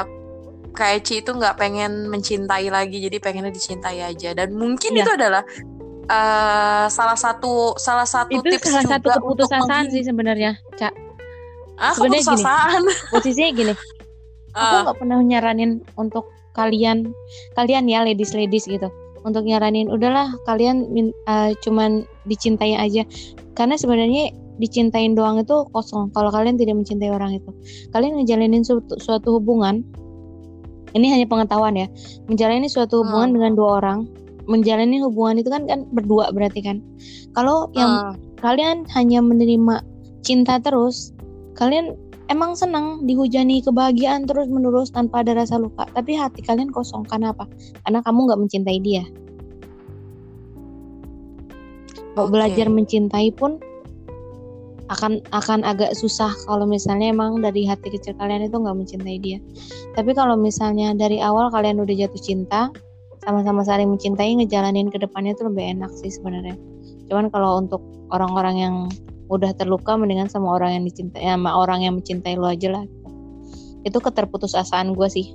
Speaker 1: kayak Ci itu nggak pengen mencintai lagi, jadi pengennya dicintai aja. Dan mungkin
Speaker 2: Iya.
Speaker 1: itu adalah uh, salah satu salah satu
Speaker 2: itu
Speaker 1: tips
Speaker 2: salah
Speaker 1: juga
Speaker 2: satu keputusasaan sih sebenarnya cak
Speaker 1: ah, sebenarnya gini
Speaker 2: posisinya gini uh. aku nggak pernah nyaranin untuk kalian kalian ya ladies ladies gitu untuk nyaranin udahlah kalian uh, cuman dicintai aja karena sebenarnya dicintain doang itu kosong kalau kalian tidak mencintai orang itu kalian ngejalanin suatu, suatu hubungan ini hanya pengetahuan ya menjalani suatu hubungan hmm. dengan dua orang menjalani hubungan itu kan kan berdua berarti kan kalau yang hmm. kalian hanya menerima cinta terus kalian emang senang dihujani kebahagiaan terus menerus tanpa ada rasa luka tapi hati kalian kosong karena apa karena kamu nggak mencintai dia okay. belajar mencintai pun akan akan agak susah kalau misalnya emang dari hati kecil kalian itu nggak mencintai dia tapi kalau misalnya dari awal kalian udah jatuh cinta sama-sama saling mencintai ngejalanin ke depannya itu lebih enak sih sebenarnya cuman kalau untuk orang-orang yang udah terluka mendingan sama orang yang dicintai sama orang yang mencintai lo aja lah itu keterputusasaan gue sih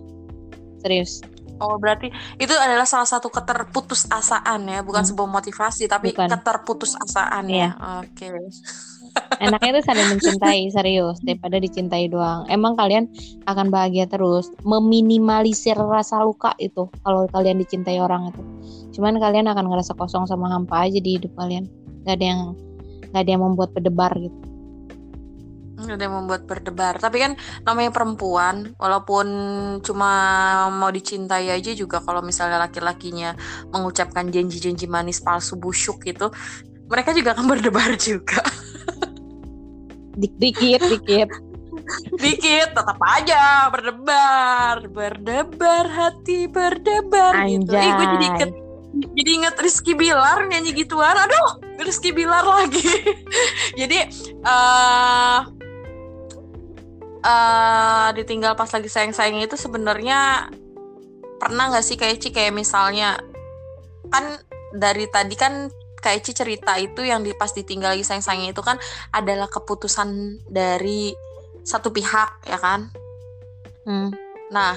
Speaker 2: serius
Speaker 1: Oh berarti itu adalah salah satu keterputusasaan ya, bukan hmm. sebuah motivasi tapi bukan. keterputusasaan ya. Iya. Oke. Okay.
Speaker 2: Enaknya itu saling mencintai serius daripada dicintai doang. Emang kalian akan bahagia terus, meminimalisir rasa luka itu kalau kalian dicintai orang itu. Cuman kalian akan ngerasa kosong sama hampa aja di hidup kalian. Gak ada yang gak ada yang membuat berdebar gitu
Speaker 1: ada yang membuat berdebar tapi kan namanya perempuan walaupun cuma mau dicintai aja juga kalau misalnya laki-lakinya mengucapkan janji-janji manis palsu busuk gitu mereka juga akan berdebar juga
Speaker 2: Dik dikit dikit.
Speaker 1: Dikit tetap aja berdebar berdebar hati berdebar Anjay. gitu. Ih, gue jadi jadi inget Rizky Bilar nyanyi gituan. Aduh Rizky Bilar lagi. Jadi uh, uh, ditinggal pas lagi sayang-sayangnya itu sebenarnya pernah nggak sih kayak Ci kayak misalnya kan dari tadi kan kayak Ci cerita itu yang di pas ditinggal lagi sayang-sayangnya itu kan adalah keputusan dari satu pihak ya kan? Hmm. nah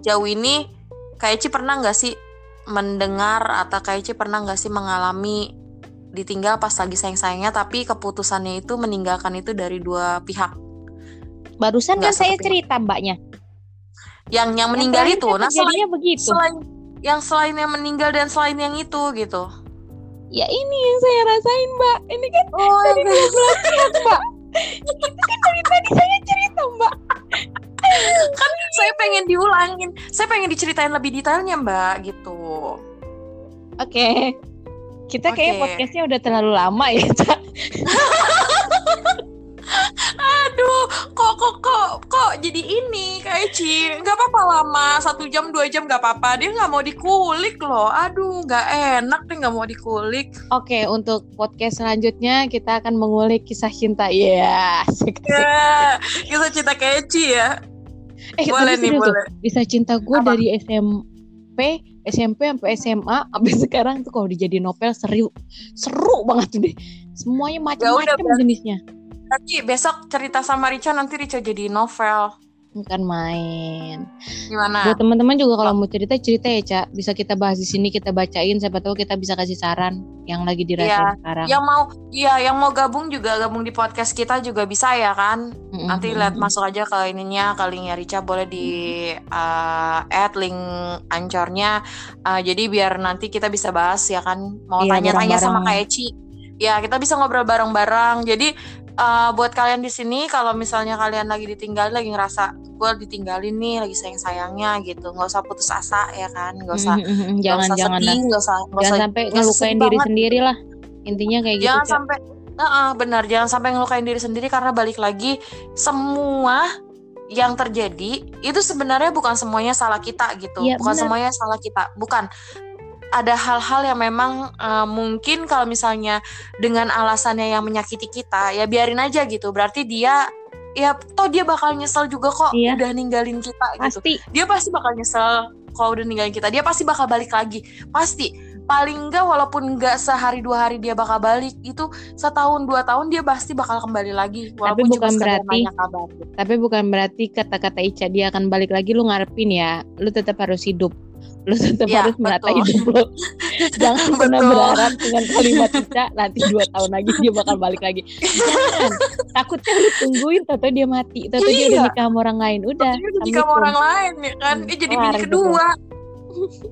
Speaker 1: jauh ini kayak Ci pernah nggak sih mendengar atau kayak Ci pernah nggak sih mengalami ditinggal pas lagi sayang-sayangnya tapi keputusannya itu meninggalkan itu dari dua pihak?
Speaker 2: Barusan kan saya cerita mbaknya.
Speaker 1: Yang yang meninggal yang itu
Speaker 2: nah selain begitu.
Speaker 1: selain yang selain yang meninggal dan selain yang itu gitu
Speaker 2: ya ini yang saya rasain mbak. Ini kan oh, tadi dua belas mbak. Itu kan dari tadi saya cerita mbak.
Speaker 1: Kan saya pengen diulangin. Saya pengen diceritain lebih detailnya mbak gitu.
Speaker 2: Oke. Okay. kita okay. kayak podcastnya udah terlalu lama ya cak
Speaker 1: aduh kok kok kok kok jadi ini kayak Ci? Nggak apa-apa lama. Satu jam dua jam nggak apa-apa. Dia nggak mau dikulik loh. Aduh nggak enak deh nggak mau dikulik.
Speaker 2: Oke untuk podcast selanjutnya kita akan mengulik kisah cinta. Ya
Speaker 1: yeah, kisah cinta kayak Ci ya.
Speaker 2: Eh boleh nih boleh. Bisa cinta gue dari SMP SMP sampai SMA sampai sekarang tuh kalau dijadi novel seru. Seru banget tuh deh. Semuanya macam-macam jenisnya
Speaker 1: Tapi besok cerita sama Rica nanti Rica jadi novel
Speaker 2: bukan main.
Speaker 1: Gimana?
Speaker 2: Buat teman-teman juga kalau mau cerita cerita ya cak, bisa kita bahas di sini kita bacain. Siapa tahu kita bisa kasih saran yang lagi dirasain ya, sekarang.
Speaker 1: Yang mau, iya yang mau gabung juga gabung di podcast kita juga bisa ya kan. Mm-hmm. Nanti lihat masuk aja ke ininya ke linknya Rica boleh di uh, add link ancornya. Uh, jadi biar nanti kita bisa bahas ya kan. Mau iya, tanya-tanya sama kayak Ci. Ya kita bisa ngobrol bareng-bareng. Jadi uh, buat kalian di sini kalau misalnya kalian lagi ditinggal lagi ngerasa gue ditinggalin nih lagi sayang sayangnya gitu. Nggak usah putus asa ya kan? Nggak usah
Speaker 2: mm-hmm, jangan usah jangan sedih, gak usah, gak jangan usah, sampai ngelukain diri sendiri lah intinya kayak
Speaker 1: jangan gitu jangan sampai uh, uh, benar. Jangan sampai ngelukain diri sendiri karena balik lagi semua yang terjadi itu sebenarnya bukan semuanya salah kita gitu. Ya, bukan bener. semuanya salah kita. Bukan ada hal-hal yang memang uh, mungkin kalau misalnya dengan alasannya yang menyakiti kita ya biarin aja gitu berarti dia ya toh dia bakal nyesel juga kok iya. udah ninggalin kita gitu. pasti. gitu dia pasti bakal nyesel kalau udah ninggalin kita dia pasti bakal balik lagi pasti paling enggak walaupun enggak sehari dua hari dia bakal balik itu setahun dua tahun dia pasti bakal kembali lagi
Speaker 2: walaupun tapi bukan berarti kabar. tapi bukan berarti kata-kata Ica dia akan balik lagi lu ngarepin ya lu tetap harus hidup lu tetap ya, harus menata hidup lo. Jangan pernah berharap dengan kalimat Ica nanti dua tahun lagi dia bakal balik lagi. Jangan. Takutnya lu tungguin tato dia mati tato iya. dia udah nikah sama orang lain udah.
Speaker 1: Nikah sama orang lain ya kan? Hmm, eh, jadi bini kedua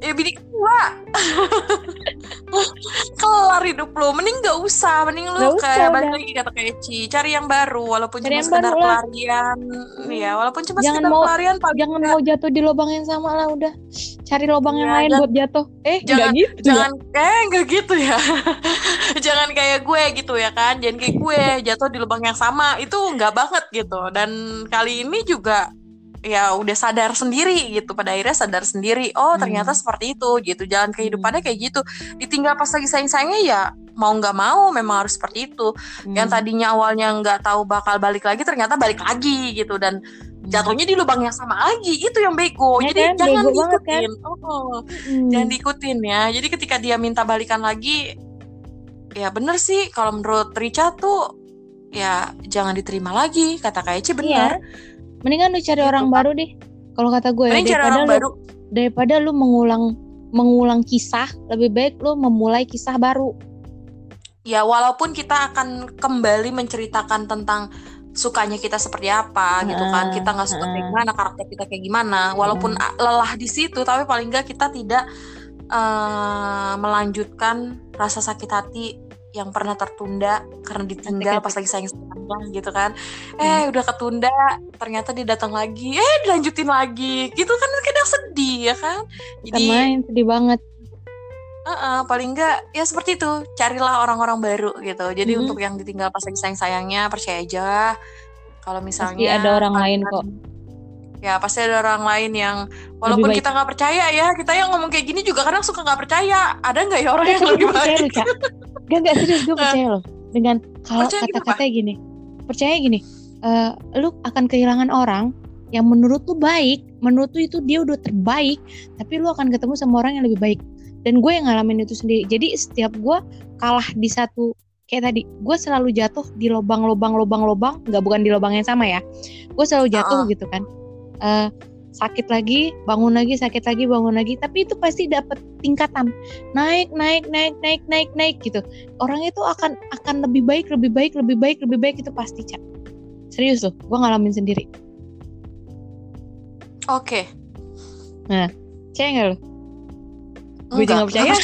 Speaker 1: ya bini kedua kelar hidup lo mending gak usah. Mending lu kayak balik lagi kata kayak Ci cari yang baru walaupun cari cuma sekedar pelarian. Ya walaupun cuma jangan sekedar
Speaker 2: mau,
Speaker 1: pelarian
Speaker 2: jangan mau jatuh di lubang yang sama lah udah. Cari lubang ya, yang lain buat jatuh. Eh
Speaker 1: jangan gitu ya? jangan ya? eh enggak gitu ya. Jangan kayak gue gitu ya kan. Jangan kayak gue jatuh di lubang yang sama. Itu enggak banget gitu. Dan kali ini juga ya udah sadar sendiri gitu pada akhirnya sadar sendiri oh ternyata hmm. seperti itu gitu jalan kehidupannya hmm. kayak gitu ditinggal pas lagi sayang-sayangnya ya mau nggak mau memang harus seperti itu hmm. yang tadinya awalnya nggak tahu bakal balik lagi ternyata balik lagi gitu dan hmm. jatuhnya di lubang yang sama lagi itu yang bego ya jadi kan? jangan bego diikutin kan? oh, hmm. jangan diikutin ya jadi ketika dia minta balikan lagi ya bener sih kalau menurut Richa tuh ya jangan diterima lagi kata Kaici bener iya
Speaker 2: mendingan lu cari gitu, orang baru deh. Kalau kata gue ya daripada lu baru. daripada lu mengulang mengulang kisah lebih baik lu memulai kisah baru.
Speaker 1: Ya walaupun kita akan kembali menceritakan tentang sukanya kita seperti apa gitu kan. Kita nggak suka kayak gimana karakter kita kayak gimana. Walaupun lelah di situ tapi paling nggak kita tidak uh, melanjutkan rasa sakit hati yang pernah tertunda karena ditinggal pas lagi sayang sayang gitu kan. Eh hmm. udah ketunda ternyata dia datang lagi. Eh dilanjutin lagi. Gitu kan kadang sedih ya kan?
Speaker 2: Jadi main sedih banget.
Speaker 1: Uh, uh, paling enggak ya seperti itu. Carilah orang-orang baru gitu. Jadi hmm. untuk yang ditinggal pas lagi sayang sayangnya percaya aja. Kalau misalnya
Speaker 2: pasti ada orang lain kok.
Speaker 1: Ya pasti ada orang lain yang walaupun kita nggak percaya ya kita yang ngomong kayak gini juga kadang suka nggak percaya. Ada nggak ya orang yang lebih baik
Speaker 2: Gak gak serius gue percaya loh. Dengan kalau kata-kata gini percaya gini uh, lu akan kehilangan orang yang menurut tuh baik menurut tuh itu dia udah terbaik tapi lu akan ketemu sama orang yang lebih baik. Dan gue yang ngalamin itu sendiri. Jadi setiap gue kalah di satu kayak tadi gue selalu jatuh di lubang lubang lubang lubang nggak bukan di lubang yang sama ya. Gue selalu jatuh uh -uh. gitu kan. Uh, sakit lagi, bangun lagi, sakit lagi, bangun lagi. Tapi itu pasti dapat tingkatan. Naik, naik, naik, naik, naik, naik gitu. Orang itu akan akan lebih baik, lebih baik, lebih baik, lebih baik itu pasti, Cak. Serius loh, gue ngalamin sendiri.
Speaker 1: Oke. Okay.
Speaker 2: Nah, percaya nggak lo? Gue juga percaya.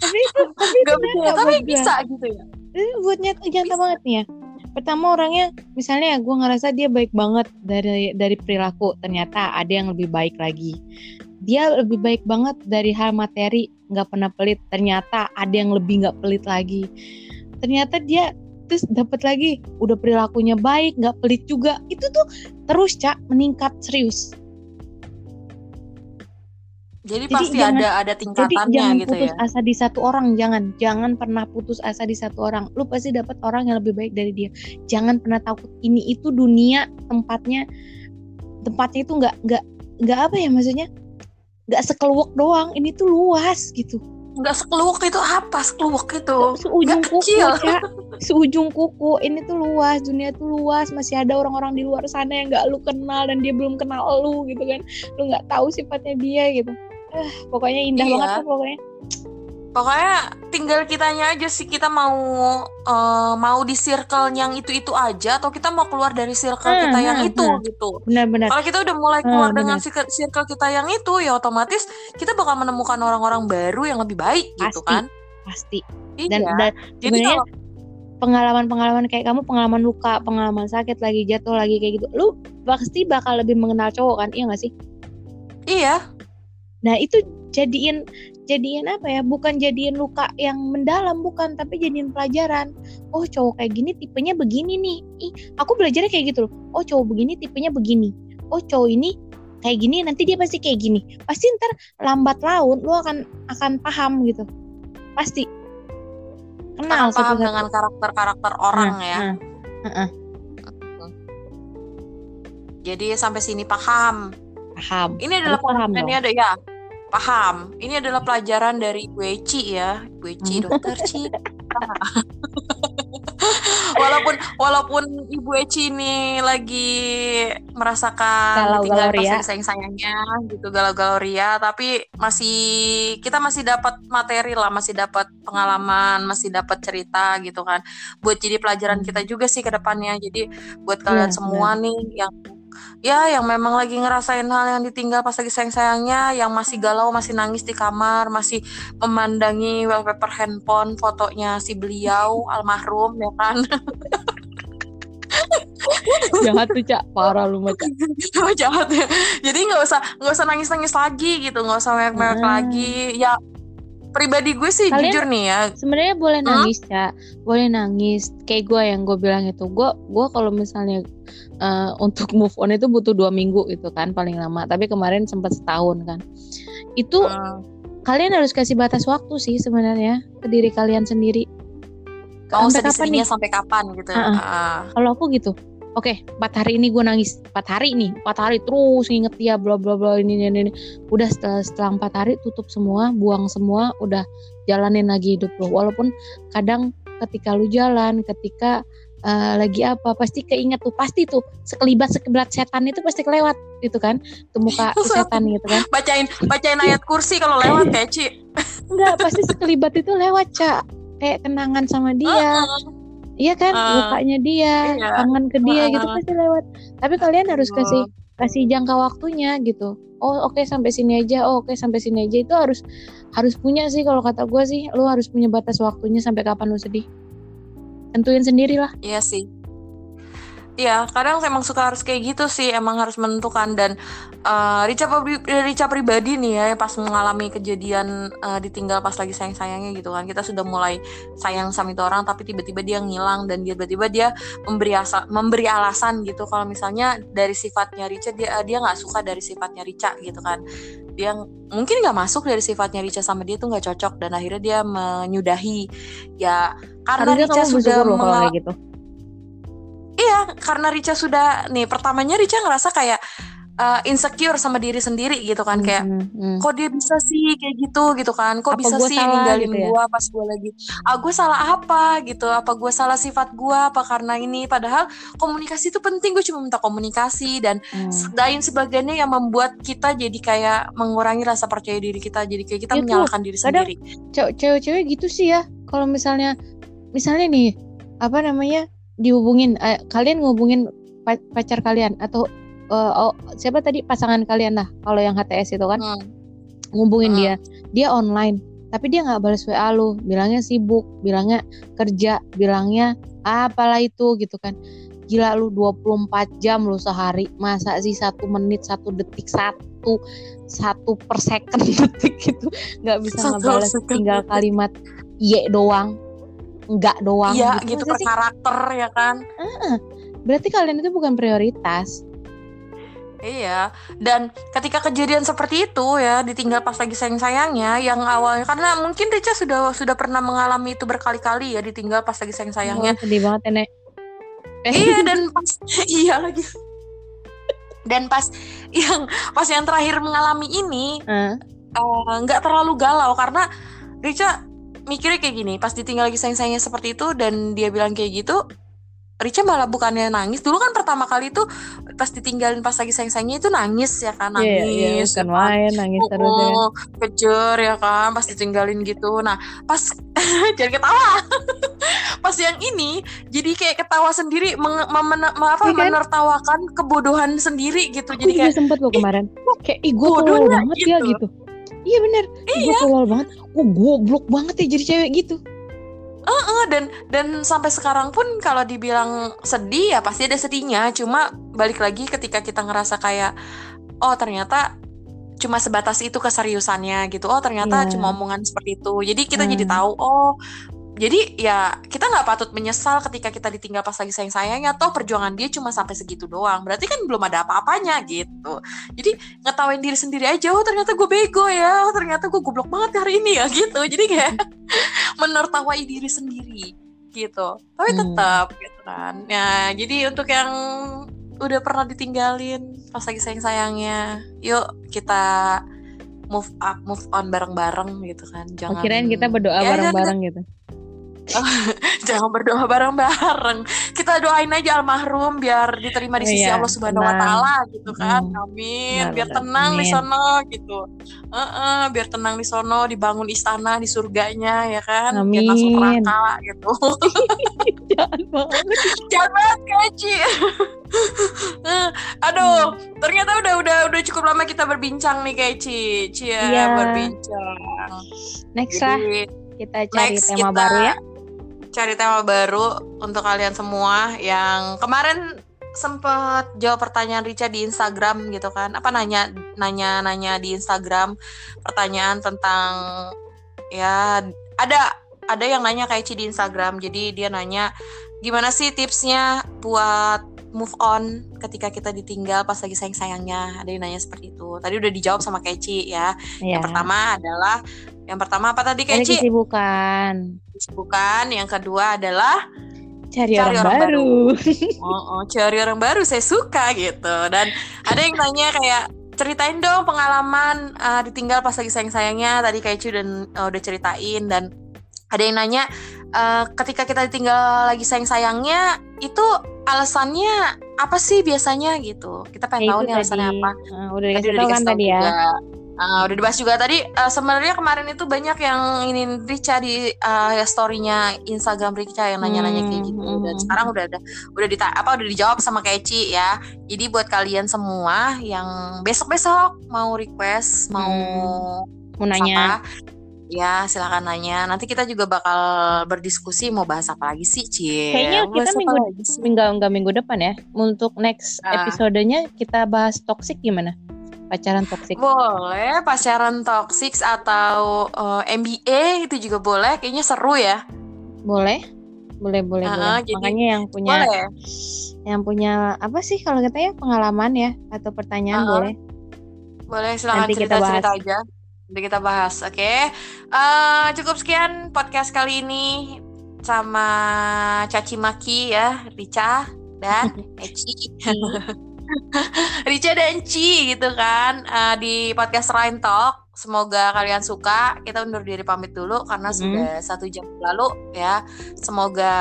Speaker 2: tapi itu, tapi
Speaker 1: gak percaya, tapi bisa gitu ya.
Speaker 2: Buat nyata, nyata banget nih ya pertama orangnya misalnya gue ngerasa dia baik banget dari dari perilaku ternyata ada yang lebih baik lagi. Dia lebih baik banget dari hal materi nggak pernah pelit ternyata ada yang lebih nggak pelit lagi. Ternyata dia terus dapat lagi udah perilakunya baik nggak pelit juga. Itu tuh terus cak meningkat serius
Speaker 1: jadi, jadi pasti jangan, ada ada tingkatannya
Speaker 2: jadi jangan
Speaker 1: gitu
Speaker 2: putus ya. asa di satu orang, jangan jangan pernah putus asa di satu orang. Lu pasti dapat orang yang lebih baik dari dia. Jangan pernah takut ini itu dunia tempatnya tempatnya itu nggak nggak nggak apa ya maksudnya nggak sekeluak doang. Ini tuh luas gitu.
Speaker 1: Nggak sekeluak itu apa? Sekeluak itu
Speaker 2: seujung kuku ya. Seujung kuku. Ini tuh luas, dunia tuh luas. Masih ada orang-orang di luar sana yang nggak lu kenal dan dia belum kenal lu gitu kan. Lu nggak tahu sifatnya dia gitu uh, pokoknya indah iya. banget tuh pokoknya.
Speaker 1: Pokoknya tinggal kitanya aja sih kita mau uh, mau di circle yang itu itu aja atau kita mau keluar dari circle hmm, kita yang hmm, itu hmm. gitu.
Speaker 2: Benar-benar.
Speaker 1: Kalau kita udah mulai keluar hmm, dengan circle, circle kita yang itu ya otomatis kita bakal menemukan orang-orang baru yang lebih baik gitu pasti, gitu kan?
Speaker 2: pasti. Iya. dan, dan jadi pengalaman-pengalaman kayak kamu pengalaman luka pengalaman sakit lagi jatuh lagi kayak gitu lu pasti bakal lebih mengenal cowok kan? Iya gak sih?
Speaker 1: Iya
Speaker 2: Nah itu jadiin jadiin apa ya? Bukan jadiin luka yang mendalam bukan, tapi jadiin pelajaran. Oh cowok kayak gini tipenya begini nih. Ih, aku belajarnya kayak gitu loh. Oh cowok begini tipenya begini. Oh cowok ini kayak gini nanti dia pasti kayak gini. Pasti ntar lambat laun lu akan akan paham gitu. Pasti.
Speaker 1: Kenal paham dengan karakter-karakter orang nah, ya. Uh, uh. Jadi sampai sini paham
Speaker 2: paham.
Speaker 1: Ini adalah paham ini ada ya paham. Ini adalah pelajaran dari Ci ya, Ci hmm. dokter Ci. walaupun walaupun Ibu Eci ini lagi merasakan
Speaker 2: galau-galau ria
Speaker 1: sayang sayangnya gitu galau-galau ria tapi masih kita masih dapat materi lah masih dapat pengalaman masih dapat cerita gitu kan buat jadi pelajaran kita juga sih ke depannya jadi buat kalian ya, semua ya. nih yang ya yang memang lagi ngerasain hal yang ditinggal pas lagi sayang-sayangnya yang masih galau masih nangis di kamar masih memandangi wallpaper handphone fotonya si beliau almarhum ya kan?
Speaker 2: Jahat tuh cak. Parah lu macam
Speaker 1: jahat ya. Jadi nggak usah nggak usah nangis nangis lagi gitu nggak usah mewek mewek hmm. lagi. Ya pribadi gue sih Kalian jujur nih ya
Speaker 2: sebenarnya boleh nangis hmm? ya boleh nangis kayak gue yang gue bilang itu gue gue kalau misalnya uh, untuk move on itu butuh dua minggu itu kan paling lama tapi kemarin sempat setahun kan itu hmm. kalian harus kasih batas waktu sih sebenarnya ke diri kalian sendiri
Speaker 1: Oh, sampai kapan nih? sampai kapan gitu. Uh -uh.
Speaker 2: Uh. Kalau aku gitu, oke okay, empat hari ini gue nangis. Empat hari nih empat hari terus nginget dia bla bla bla ini ini ini. Udah setelah setelah empat hari tutup semua buang semua udah jalanin lagi hidup lo walaupun kadang ketika lu jalan ketika uh, lagi apa pasti keinget tuh pasti tuh sekelibat sekelibat setan itu pasti kelewat gitu kan? Tuh muka setan gitu kan?
Speaker 1: Bacain bacain ayat kursi kalau lewat kayak Ci.
Speaker 2: Enggak pasti sekelibat itu lewat cak. Kayak kenangan sama dia. Uh -uh Iya kan, uh, mukanya dia, iya. tangan ke dia uh, gitu pasti lewat. Tapi kalian harus kasih kasih jangka waktunya gitu. Oh oke okay, sampai sini aja. Oh oke okay, sampai sini aja itu harus harus punya sih kalau kata gue sih. Lu harus punya batas waktunya sampai kapan lu sedih. Tentuin sendiri lah.
Speaker 1: Iya sih. Iya, kadang emang suka harus kayak gitu sih, emang harus menentukan. Dan uh, Rica, Rica pribadi nih ya pas mengalami kejadian uh, ditinggal pas lagi sayang-sayangnya gitu kan, kita sudah mulai sayang sama itu orang tapi tiba-tiba dia ngilang dan dia tiba-tiba dia memberi asa, memberi alasan gitu. Kalau misalnya dari sifatnya Rica dia dia nggak suka dari sifatnya Rica gitu kan, dia mungkin nggak masuk dari sifatnya Rica sama dia tuh nggak cocok. Dan akhirnya dia menyudahi. Ya karena Rica sudah mengal- gitu iya karena Rica sudah nih pertamanya Rica ngerasa kayak uh, insecure sama diri sendiri gitu kan kayak mm -hmm. kok dia bisa sih kayak gitu? gitu kan. Kok apa bisa sih ninggalin gitu ya? gue pas gue lagi ah gue salah apa? gitu. Apa gue salah sifat gue apa karena ini? Padahal komunikasi itu penting gue cuma minta komunikasi dan mm. lain sebagainya yang membuat kita jadi kayak mengurangi rasa percaya diri kita. Jadi kayak kita ya menyalahkan diri sendiri.
Speaker 2: cewek-cewek gitu sih ya kalau misalnya misalnya nih apa namanya dihubungin uh, kalian ngubungin pacar kalian atau uh, oh, siapa tadi? Pasangan kalian lah kalau yang HTS itu kan. Hmm. ngubungin hmm. dia. Dia online tapi dia nggak balas WA lu. Bilangnya sibuk bilangnya kerja bilangnya apalah itu gitu kan. Gila lu 24 jam lu sehari. Masa sih satu menit satu detik satu satu per second detik gitu nggak bisa ngebalas tinggal kalimat ye doang enggak doang
Speaker 1: iya gitu, gitu per karakter ya kan
Speaker 2: ah, berarti kalian itu bukan prioritas
Speaker 1: Iya, dan ketika kejadian seperti itu ya ditinggal pas lagi sayang-sayangnya yang awalnya karena mungkin Rica sudah sudah pernah mengalami itu berkali-kali ya ditinggal pas lagi sayang-sayangnya.
Speaker 2: Oh, sedih banget ya, Nek.
Speaker 1: Iya dan pas iya lagi. Dan pas yang pas yang terakhir mengalami ini nggak uh. uh, terlalu galau karena Rica mikirnya kayak gini pas ditinggal lagi sayang-sayangnya seperti itu dan dia bilang kayak gitu Rica malah bukannya nangis. Dulu kan pertama kali itu pas ditinggalin pas lagi sayang-sayangnya itu nangis ya kan? Iya, iya, nangis
Speaker 2: yeah, yeah, kan? main nangis oh, terus ya
Speaker 1: kan. kejer ya kan? Pas ditinggalin gitu. Nah pas jadi ketawa. Pas yang ini jadi kayak ketawa sendiri meng, memen, apa iya kan? menertawakan kebodohan sendiri gitu.
Speaker 2: Aku jadi kayak sempat loh kemarin. kayak ih gue banget ya, gitu. ya gitu iya bener iya. gue banget gue goblok banget ya jadi cewek gitu
Speaker 1: Uh, uh, dan dan sampai sekarang pun kalau dibilang sedih ya pasti ada sedihnya cuma balik lagi ketika kita ngerasa kayak oh ternyata cuma sebatas itu keseriusannya gitu oh ternyata yeah. cuma omongan seperti itu jadi kita hmm. jadi tahu oh jadi ya kita nggak patut menyesal ketika kita ditinggal pas lagi sayang-sayangnya atau perjuangan dia cuma sampai segitu doang. Berarti kan belum ada apa-apanya gitu. Jadi ngetawain diri sendiri aja oh ternyata gue bego ya oh ternyata gue goblok banget hari ini ya gitu. Jadi kayak menertawai diri sendiri gitu. Tapi hmm. tetap hmm. gitu kan. Ya jadi untuk yang udah pernah ditinggalin pas lagi sayang-sayangnya yuk kita move up move on bareng-bareng gitu kan.
Speaker 2: Jangan kirain kita berdoa ya, bareng-bareng gitu
Speaker 1: Jangan berdoa bareng-bareng. Kita doain aja almarhum biar diterima di
Speaker 2: Oh
Speaker 1: sisi
Speaker 2: iya,
Speaker 1: Allah Subhanahu wa taala gitu kan.
Speaker 2: Hmm.
Speaker 1: Amin.
Speaker 2: Benar,
Speaker 1: Biar tenang di
Speaker 2: Amin.
Speaker 1: sono gitu. Heeh, biar tenang di sono, dibangun istana di surganya ya kan. Biar masuk
Speaker 2: Amin.
Speaker 1: neraka gitu.
Speaker 2: Jangan banget.
Speaker 1: Jangan banget Keci. Eh, Aduh, ternyata udah udah udah cukup lama kita berbincang nih Keci. Cia
Speaker 2: Iya.
Speaker 1: berbincang.
Speaker 2: Next lah kita cari
Speaker 1: next
Speaker 2: tema
Speaker 1: kita
Speaker 2: baru ya.
Speaker 1: Cari tema baru untuk kalian semua yang kemarin sempet jawab pertanyaan Rica di Instagram gitu kan. Apa nanya nanya nanya di Instagram pertanyaan tentang ya ada ada yang nanya kayak Ci di Instagram. Jadi dia nanya gimana sih tipsnya buat move on ketika kita ditinggal pas lagi sayang-sayangnya. Ada yang nanya seperti itu. Tadi udah dijawab sama Keci ya.
Speaker 2: Iya.
Speaker 1: Yang pertama adalah yang pertama apa tadi
Speaker 2: Ada
Speaker 1: Keci?
Speaker 2: kesibukan.
Speaker 1: Bukan. Yang kedua adalah
Speaker 2: Cari,
Speaker 1: Cari
Speaker 2: orang,
Speaker 1: orang
Speaker 2: baru.
Speaker 1: oh, oh, cari orang baru saya suka gitu. Dan ada yang nanya kayak ceritain dong pengalaman uh, ditinggal pas lagi sayang-sayangnya. Tadi Cu dan uh, udah ceritain dan ada yang nanya uh, ketika kita ditinggal lagi sayang-sayangnya itu alasannya apa sih biasanya gitu. Kita
Speaker 2: Ya,
Speaker 1: pengen tahu
Speaker 2: itu
Speaker 1: nih alasannya
Speaker 2: tadi.
Speaker 1: apa.
Speaker 2: Eh, udah
Speaker 1: Tadi
Speaker 2: dikasih
Speaker 1: udah
Speaker 2: tahu kan
Speaker 1: dikasih tahu
Speaker 2: tadi ya.
Speaker 1: juga. Uh, udah dibahas juga tadi uh, sebenarnya kemarin itu banyak yang ini Rica di uh, story-nya Instagram Rica yang nanya-nanya kayak gitu
Speaker 2: Hmm,
Speaker 1: dan
Speaker 2: hmm.
Speaker 1: sekarang udah ada udah dita apa udah dijawab sama Keci ya. Jadi buat kalian semua yang besok-besok mau request, mau
Speaker 2: Mau nanya.
Speaker 1: apa, ya silakan nanya. Nanti kita juga bakal berdiskusi mau bahas apa lagi sih, Cie.
Speaker 2: Kayaknya
Speaker 1: Mau
Speaker 2: kita minggu minggu enggak minggu depan ya. Untuk next
Speaker 1: Ah.
Speaker 2: episodenya kita bahas toxic gimana? Pacaran toxic.
Speaker 1: Boleh pacaran toxic atau uh, MBA itu juga boleh. Kayaknya seru ya.
Speaker 2: Boleh? Boleh, boleh,
Speaker 1: Ah,
Speaker 2: boleh.
Speaker 1: jadi
Speaker 2: Makanya yang punya
Speaker 1: Boleh.
Speaker 2: yang punya apa sih kalau katanya pengalaman ya atau pertanyaan
Speaker 1: Ah,
Speaker 2: boleh.
Speaker 1: Boleh silakan
Speaker 2: Nanti kita
Speaker 1: cerita-cerita
Speaker 2: bahas.
Speaker 1: aja. Nanti kita bahas, oke? Eh, cukup sekian podcast kali ini sama Caci Maki ya, Rica dan Eci. Rica dan Ci gitu kan eh, di podcast Rain Talk. Semoga kalian suka. Kita undur diri pamit dulu karena
Speaker 2: Mhm.
Speaker 1: sudah satu jam lalu ya. Semoga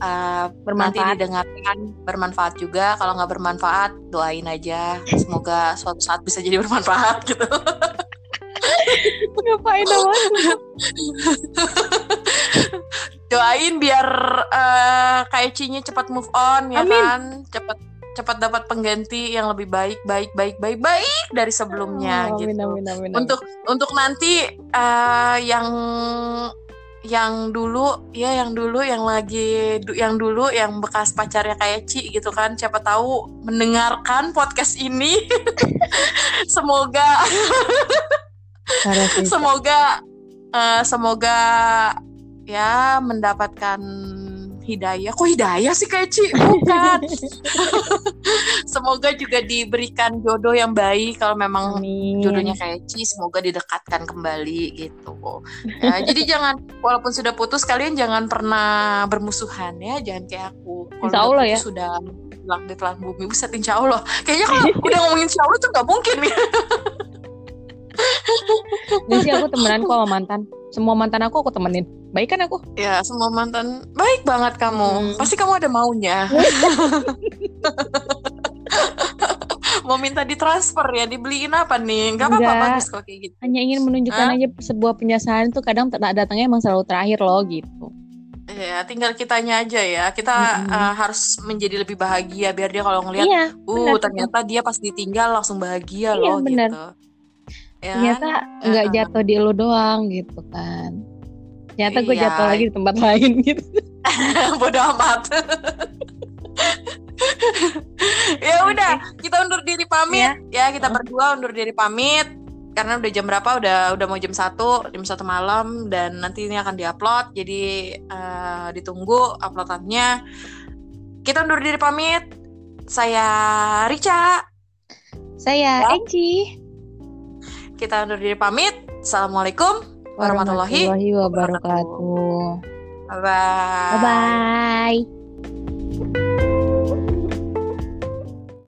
Speaker 1: nanti
Speaker 2: Bermanfaat.
Speaker 1: didengarkan bermanfaat juga. Kalau nggak bermanfaat doain aja. Semoga suatu saat bisa jadi bermanfaat gitu.
Speaker 2: Ngapain namanya?
Speaker 1: Doain biar eh kayak Cinya cepat move on ya
Speaker 2: Amin.
Speaker 1: kan. Cepat cepat dapat pengganti yang lebih baik baik baik baik baik dari sebelumnya
Speaker 2: Oh, amin,
Speaker 1: gitu.
Speaker 2: amin, amin, amin.
Speaker 1: untuk untuk nanti eh, yang yang dulu ya yang dulu yang lagi du- yang dulu yang bekas pacarnya kayak Ci gitu kan siapa tahu mendengarkan podcast ini semoga. semoga eh, semoga ya mendapatkan hidayah. Kok hidayah sih kayak Ci bukan. Semoga juga diberikan jodoh yang baik. Kalau memang
Speaker 2: Amin.
Speaker 1: jodohnya kayak Ci semoga didekatkan kembali gitu. Ya, jadi jangan walaupun sudah putus kalian jangan pernah bermusuhan ya. Jangan kayak aku. Kalau
Speaker 2: Insya Allah ya.
Speaker 1: sudah langit di telan bumi. Buset insya Allah. Kayaknya kalau udah ngomongin insya Allah tuh nggak mungkin ya
Speaker 2: Ini sih aku temenan kok sama mantan. Semua mantan aku aku temenin. Baik kan aku?
Speaker 1: ya semua mantan baik banget kamu
Speaker 2: Hmm.
Speaker 1: pasti kamu ada maunya mau minta ditransfer ya dibeliin apa nih nggak apa-apa bagus kok kayak gitu
Speaker 2: Hanya ingin menunjukkan
Speaker 1: Hah?
Speaker 2: aja sebuah penyesalan itu kadang tak datangnya emang selalu terakhir loh gitu.
Speaker 1: ya tinggal kitanya aja ya kita
Speaker 2: Mm-mm.
Speaker 1: eh, harus menjadi lebih bahagia biar dia kalau ngelihat
Speaker 2: Iya,
Speaker 1: Uh, ternyata dia pas ditinggal langsung bahagia
Speaker 2: Iya,
Speaker 1: loh
Speaker 2: benar.
Speaker 1: gitu. Ya
Speaker 2: ternyata
Speaker 1: kan?
Speaker 2: nggak
Speaker 1: Eh,
Speaker 2: jatuh di lu doang gitu kan. Ternyata gue
Speaker 1: Iya.
Speaker 2: jatuh lagi di tempat lain gitu.
Speaker 1: Bodoh amat. ya udah, kita undur diri pamit ya. kita berdua undur diri pamit karena udah jam berapa? Udah udah mau jam satu, jam satu malam dan nanti ini akan diupload. Jadi eh, ditunggu uploadannya. Kita undur diri pamit. Saya Rica.
Speaker 2: Saya
Speaker 1: Ya.
Speaker 2: Eci.
Speaker 1: Kita undur diri pamit. Assalamualaikum warahmatullahi
Speaker 2: wabarakatuh.
Speaker 1: Bye bye.
Speaker 2: Bye bye.